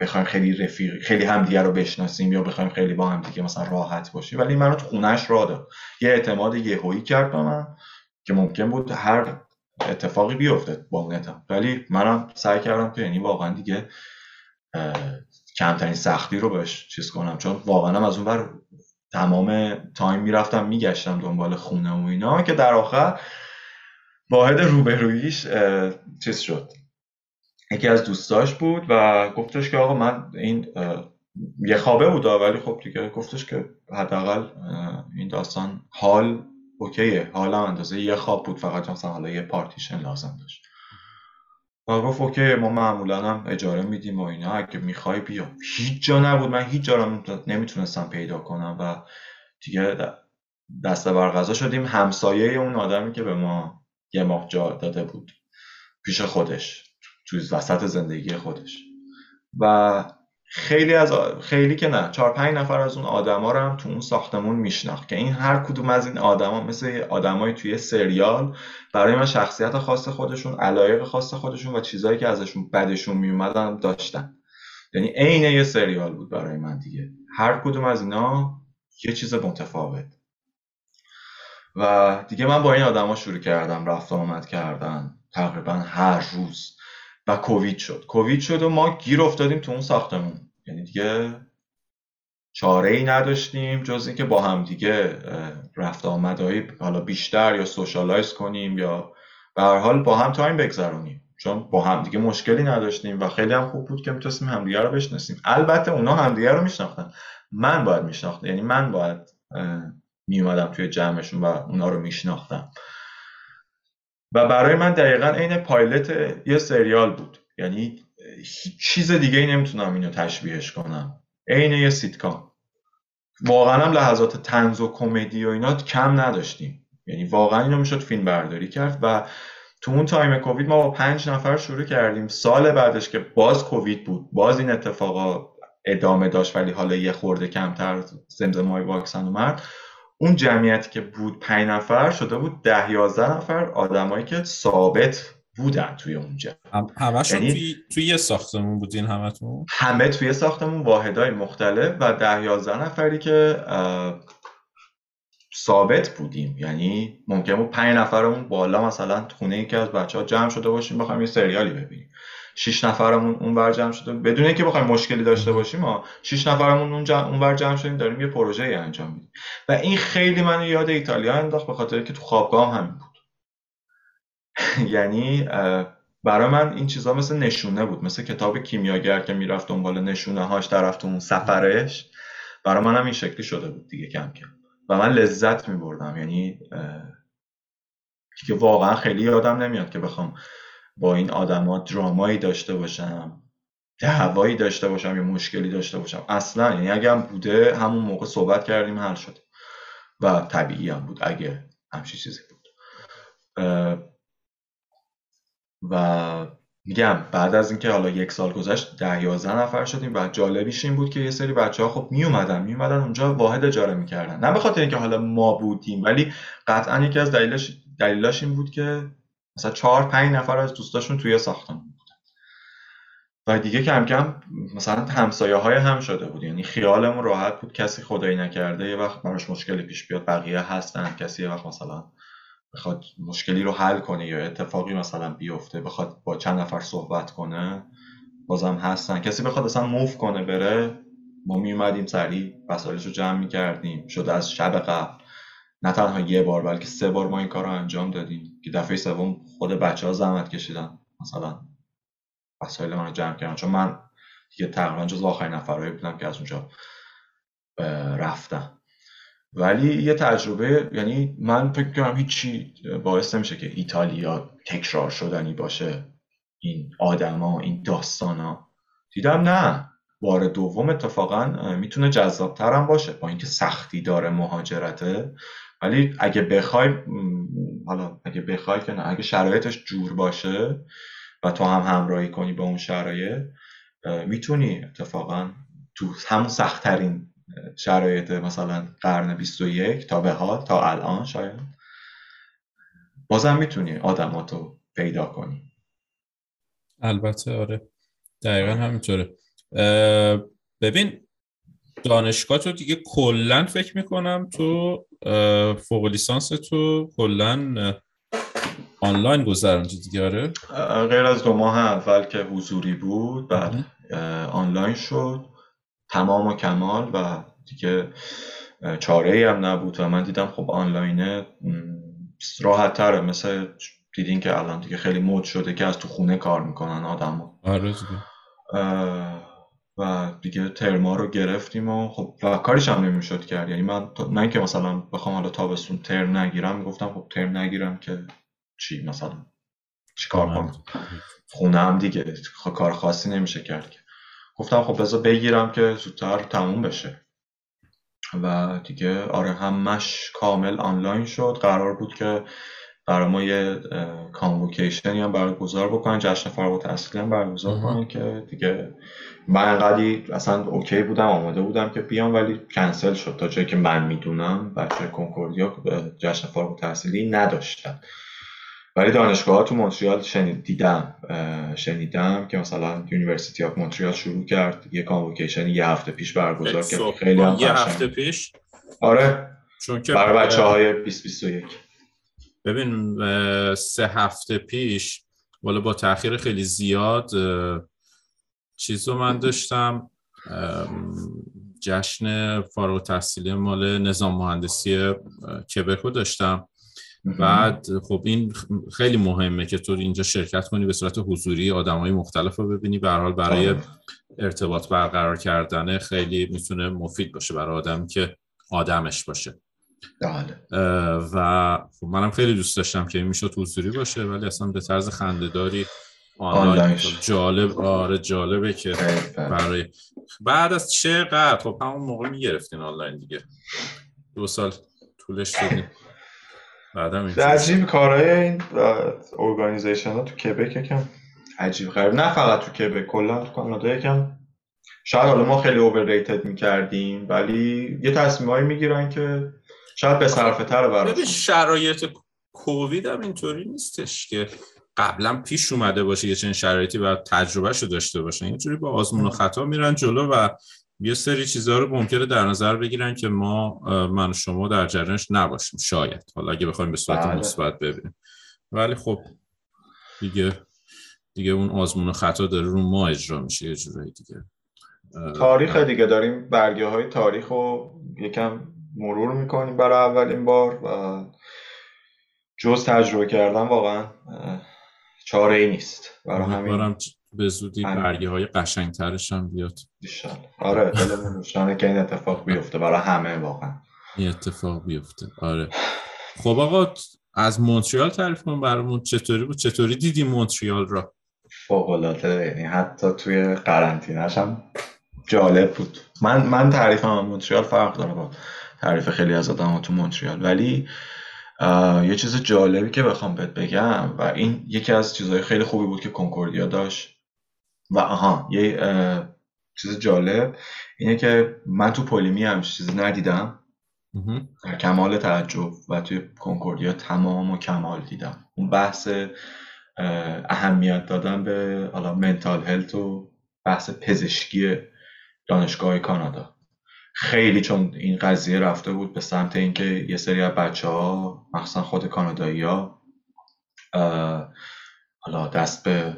بخوایم خیلی رفیق خیلی همدیگه رو بشناسیم یا بخوایم خیلی با همدیگه مثلا راحت باشیم. ولی منو تو خونش را داد. یه اعتماد یهویی کرد به من که ممکن بود هر اتفاقی بیفته با نتم ولی منم سعی کردم که یعنی واقعا دیگه کمترین سختی رو بهش چیز کنم. چون واقعا از اون بر تمام تایم می‌رفتم میگشتم دنبال خونه و اینا که در آخر واحد روبرویش چیز شد. یکی از دوستاش بود و گفتش که آقا من این یه خوابه بود ولی خب دیگه گفتش که حداقل این داستان حال اوکیه حالا اندازه یه خواب بود فقط مثلا حالا یه پارتیشن لازم داشت. و گفت اوکی ما معمولا هم اجاره میدیم و اینا اگه می‌خوای بیا. هیچ جا نبود. من هیچ جا رو نمی‌تونستم پیدا کنم و دیگه دست برغذا شدیم. همسایه اون آدمی که به ما یه ماه جا داده بود. پیش خودش. توی وسط زندگی خودش. و خیلی از خیلی که نه. چهار پنج نفر از اون آدما رو هم تو اون ساختمون میشناخت که این هر کدوم از این آدما مثل آدمای توی سریال برای من شخصیت خاص خودشون علایق خاص خودشون و چیزهایی که ازشون بدشون میومدن داشتن. یعنی عین یه سریال بود برای من دیگه. هر کدوم از اینا یه چیز متفاوت. و دیگه من با این آدما شروع کردم. رفت آمد کردن. تقریبا هر روز و کووید شد. کووید شد و ما گیر افتادیم تو اون ساختمون. یعنی دیگه چاره ای نداشتیم جز اینکه با هم دیگه رفت آمدهای حالا بیشتر یا socialize کنیم یا به هر حال با هم time بگذرونیم. چون با هم دیگه مشکلی نداشتیم و خیلی هم خوب بود که می‌تونستیم همدیگه رو بشناسیم. البته اونا همدیگه رو میشناختن. من باید میشناختم. یعنی من باید میومدم توی جمعشون و اونا رو میشناختم. و برای من دقیقا عین پایلت یه سریال بود. یعنی هیچ چیز دیگه ای نمی‌تونم اینو تشبیهش کنم. عین یه سیتکام. واقعا هم لحظات طنز و کمدی و اینا کم نداشتیم. یعنی واقعا اینو می‌شد فیلم برداری کرد و تو اون time کووید ما با پنج نفر شروع کردیم. سال بعدش که باز کووید بود باز این اتفاقا ادامه داشت ولی حالا یه خورده کمتر زمزمه واکسن اومد. اون جمعیتی که بود پنج نفر شده بود ده یازده نفر آدمایی که ثابت بودن توی اونجا هم همشون یعنی توی, توی یه ساختمون بودین همتون؟ همه توی ساختمون واحدهای مختلف و ده یازده نفری که ثابت بودیم. یعنی ممکن بود پنج نفرمون بالا مثلا خونه ای که از بچه ها جمع شده باشیم بخوایم یه سریالی ببینیم. شش نفرمون اون بر جمع شده. بدون اینکه بخوایم مشکلی داشته باشیم ما شش نفرمون اون جمع اون بر جمع شدیم داریم یه پروژه انجام میدیم. و این خیلی منو یاد ایتالیا انداخت به خاطر که تو خوابگاه همین بود. [LAUGHS] یعنی برای من این چیزا مثل نشونه بود مثل کتاب کیمیاگر که می‌رفت دنبال نشونه هاش طرف اون سفرش برای منم این شکلی شده بود دیگه کم کم. و من لذت می بردم یعنی دیگه واقعا خیلی یادم نمیاد که بخوام با این آدما درامایی داشته باشم دعوایی داشته باشم یا مشکلی داشته باشم. اصلا یعنی اگه هم بوده همون موقع صحبت کردیم حل شد. و طبیعی هم بود اگه همچی چیزی بود. و میگم بعد از اینکه حالا یک سال گذشت ده یازده نفر شدیم و جالبیش این بود که یه سری بچه ها خب می اومدن می اومدن اونجا واحد اجاره می‌کردن. نه به خاطر اینکه حالا ما بودیم ولی قطعا یکی از دلیلش دلیلاش این بود که مثلا چهار پنج نفر از دوستاشون توی ساختمان بودن. و دیگه کم کم مثلا همسایه های هم شده بود. یعنی خیالمون راحت بود کسی خدایی نکرده یه وقت براش مشکلی پیش بیاد بقیه هستن کسی یه وقت مثلا بخواد مشکلی رو حل کنه یا اتفاقی مثلا بیفته بخواد با چند نفر صحبت کنه بازم هستن. کسی بخواد اصلا موف کنه بره ما می اومدیم سریع وسایلش رو جمع می کردیم شده از شب قبل. نه تنها یه بار بلکه سه بار ما این کار رو انجام دادیم. که دفعه سوم خود بچه ها زحمت کشیدن. مثلا وسایل من رو جمع کردن. چون من دیگه تقریبا جز آخرین نفرهایی بودم که از اونجا رفتم. ولی یه تجربه یعنی من فکر کنم هیچی باعث نمیشه که ایتالیا تکرار شدنی باشه. این آدما این داستانا. دیدم نه. بار دوم اتفاقا می‌تونه جذابتر هم باشه. با اینکه سختی داره مهاجرته. ولی اگه بخوای حالا اگه بخوای که نه اگه شرایطش جور باشه و تو هم همراهی کنی با اون شرایط می‌تونی اتفاقا تو همون سختترین شرایط مثلا قرن 21 تا به حال تا الان شاید بازم می‌تونی آدماتو پیدا کنی. البته آره. دقیقا همینطوره. ببین دانشگاه تو دیگه کلا فکر می‌کنم تو فوق لیسانس تو کلا آنلاین گذروندی دیگه آره؟ غیر از دو ماه اول که حضوری بود بعد آنلاین شد تمام و کمال و دیگه چاره ای هم نبود و من دیدم خب آنلاینه راحت تره مثل دیدین که الان دیگه خیلی مود شده که از تو خونه کار می‌کنن آدم آره و دیگه ترما رو گرفتیم و خب و کاریش هم نمی‌شد کرد. یعنی من نه اینکه مثلا بخوام حالا تابستون ترم نگیرم می‌گفتم خب ترم نگیرم که چی مثلا چیکار کنم؟ خونه هم دیگه کار خاصی نمیشه کرد گفتم خب بذار بگیرم که زودتر تموم بشه. و دیگه آره همش کامل آنلاین شد. قرار بود که برای ما یه کانوکیشنی هم برگزار بکنن جشن فارغ هم برگزار کنن که دیگه من انقدی اصلا اوکی بودم آماده بودم که بیام ولی کنسل شد تا جایی که من می‌دونم بچه کنکوردیا جشن فارغ التحصیلی نداشتن. ولی دانشگاه ها تو مونتریال شنید دیدم شنیدم که مثلا University of Montreal شروع کرد یه convocation یه هفته پیش برگزار کرد. خیلی هم یه هفته پیش؟ آره. چون که برای بچه های 2021 ببین سه هفته پیش والا با تاخیر خیلی زیاد چیز رو من داشتم جشن فارغ تحصیلی مال نظام مهندسی کبکو داشتم. بعد خب این خیلی مهمه که تو اینجا شرکت کنی به صورت حضوری آدم های مختلف رو ببینی. به حال برای آره. ارتباط برقرار کردن خیلی می‌تونه مفید باشه برای آدم که آدمش باشه. و خب منم خیلی دوست داشتم که می‌شد حضوری باشه ولی اصلا به طرز خندهداری آنلاین جالب آره جالبه که برای بعد از چقدر خب همون موقع می‌گرفتین آنلاین دیگه. دو سال طولش دادین عجیب کارهای این ارگانیزیشن ها تو کبک یکم عجیب غریب. نه فقط تو کبک کلا تو کانادا یکم. شاید حالا ما خیلی اوورریتد می‌کردیم ولی یه تصمیمایی می‌گیرن که شاید به صرفه تر براشون شرایط کووید هم اینطوری نیستش که قبلا پیش اومده باشه یه چنین شرایطی و تجربهشو داشته باشن اینجوری با آزمون و خطا میرن جلو و یه سری چیزها رو ممکنه در نظر بگیرن که ما من و شما در جریانش نباشیم شاید. حالا اگه بخوایم به صورت بله. مثبت ببینیم. ولی خب دیگه دیگه اون آزمون و خطا داره رو ما اجرا میشه یه جورایی دیگه. تاریخ دیگه داریم برگه های تاریخ رو یکم مرور می‌کنیم برای اولین بار و جز تجربه کردن واقعا چاره ای نیست. برای همین به زودی برگه های قشنگ ترش هم بیاد. آره دلمون که این اتفاق بیفته. برای همه واقعا. این اتفاق بیفته. آره. خب آقا از مونتریال تعریف کن برامون. چطوری بود؟ چطوری دیدی مونتریال را؟ فوق العاده یعنی حتی توی قرنطینه‌اش هم جالب بود. من من تعریفم مونتریال فرق داره با تعریف خیلی از آدم تو مونتریال. ولی یه چیز جالبی که بخوام بهت بگم و این یکی از چیزهای خیلی خوبی بود که کنکوردیا داشت و آها یه چیز جالب اینه که من تو پولیمی هم چیزی ندیدم. در کمال تعجب و توی کنکوردیا تمام و کمال دیدم. اون بحث اهمیت دادن به حالا منتال هلت و بحث پزشکی دانشگاه کانادا. خیلی چون این قضیه رفته بود به سمت اینکه یه سری از بچه ها مخصوصا خود کانادایی ها حالا دست به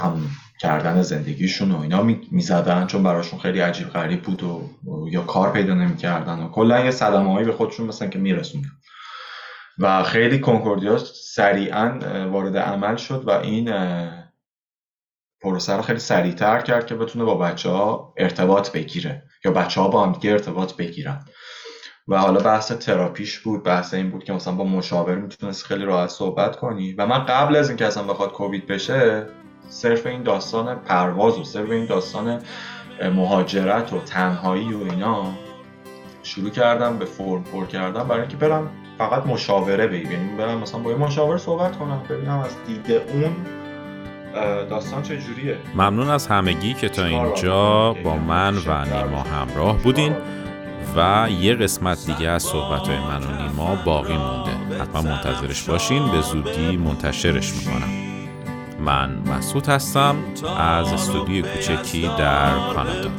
هم کردن زندگیشون و اینا می‌زدن چون براشون خیلی عجیب غریب بود و, یا کار پیدا نمی‌کردن و کلا یه صدمه هایی به خودشون مثلا که میرسوندن. و خیلی کنکوردیا سریعا وارد عمل شد و این پروسه رو خیلی سریعتر کرد که بتونه با بچه ها ارتباط بگیره یا بچه ها با هم ارتباط بگیرن. و حالا بحث تراپیش بود بحث این بود که مثلا با مشاور می‌تونست خیلی راحت صحبت کنی. و من قبل از اینکه اصلا بخواد کووید بشه صرف این داستان پرواز و صرف این داستان مهاجرت و تنهایی و اینا شروع کردم به فرم پر کردم برای اینکه برم فقط مشاوره بگیریم برم مثلا با یه مشاور صحبت کنم ببینم از دید اون داستان چجوریه؟ ممنون از همگی که تا اینجا با من و نیما همراه بودین و یه قسمت دیگه از صحبت های من و نیما باقی مونده. حتما منتظرش باشین به زودی منتشرش می‌کنم. من مسعود هستم از استودیوی کوچکی در کانادا.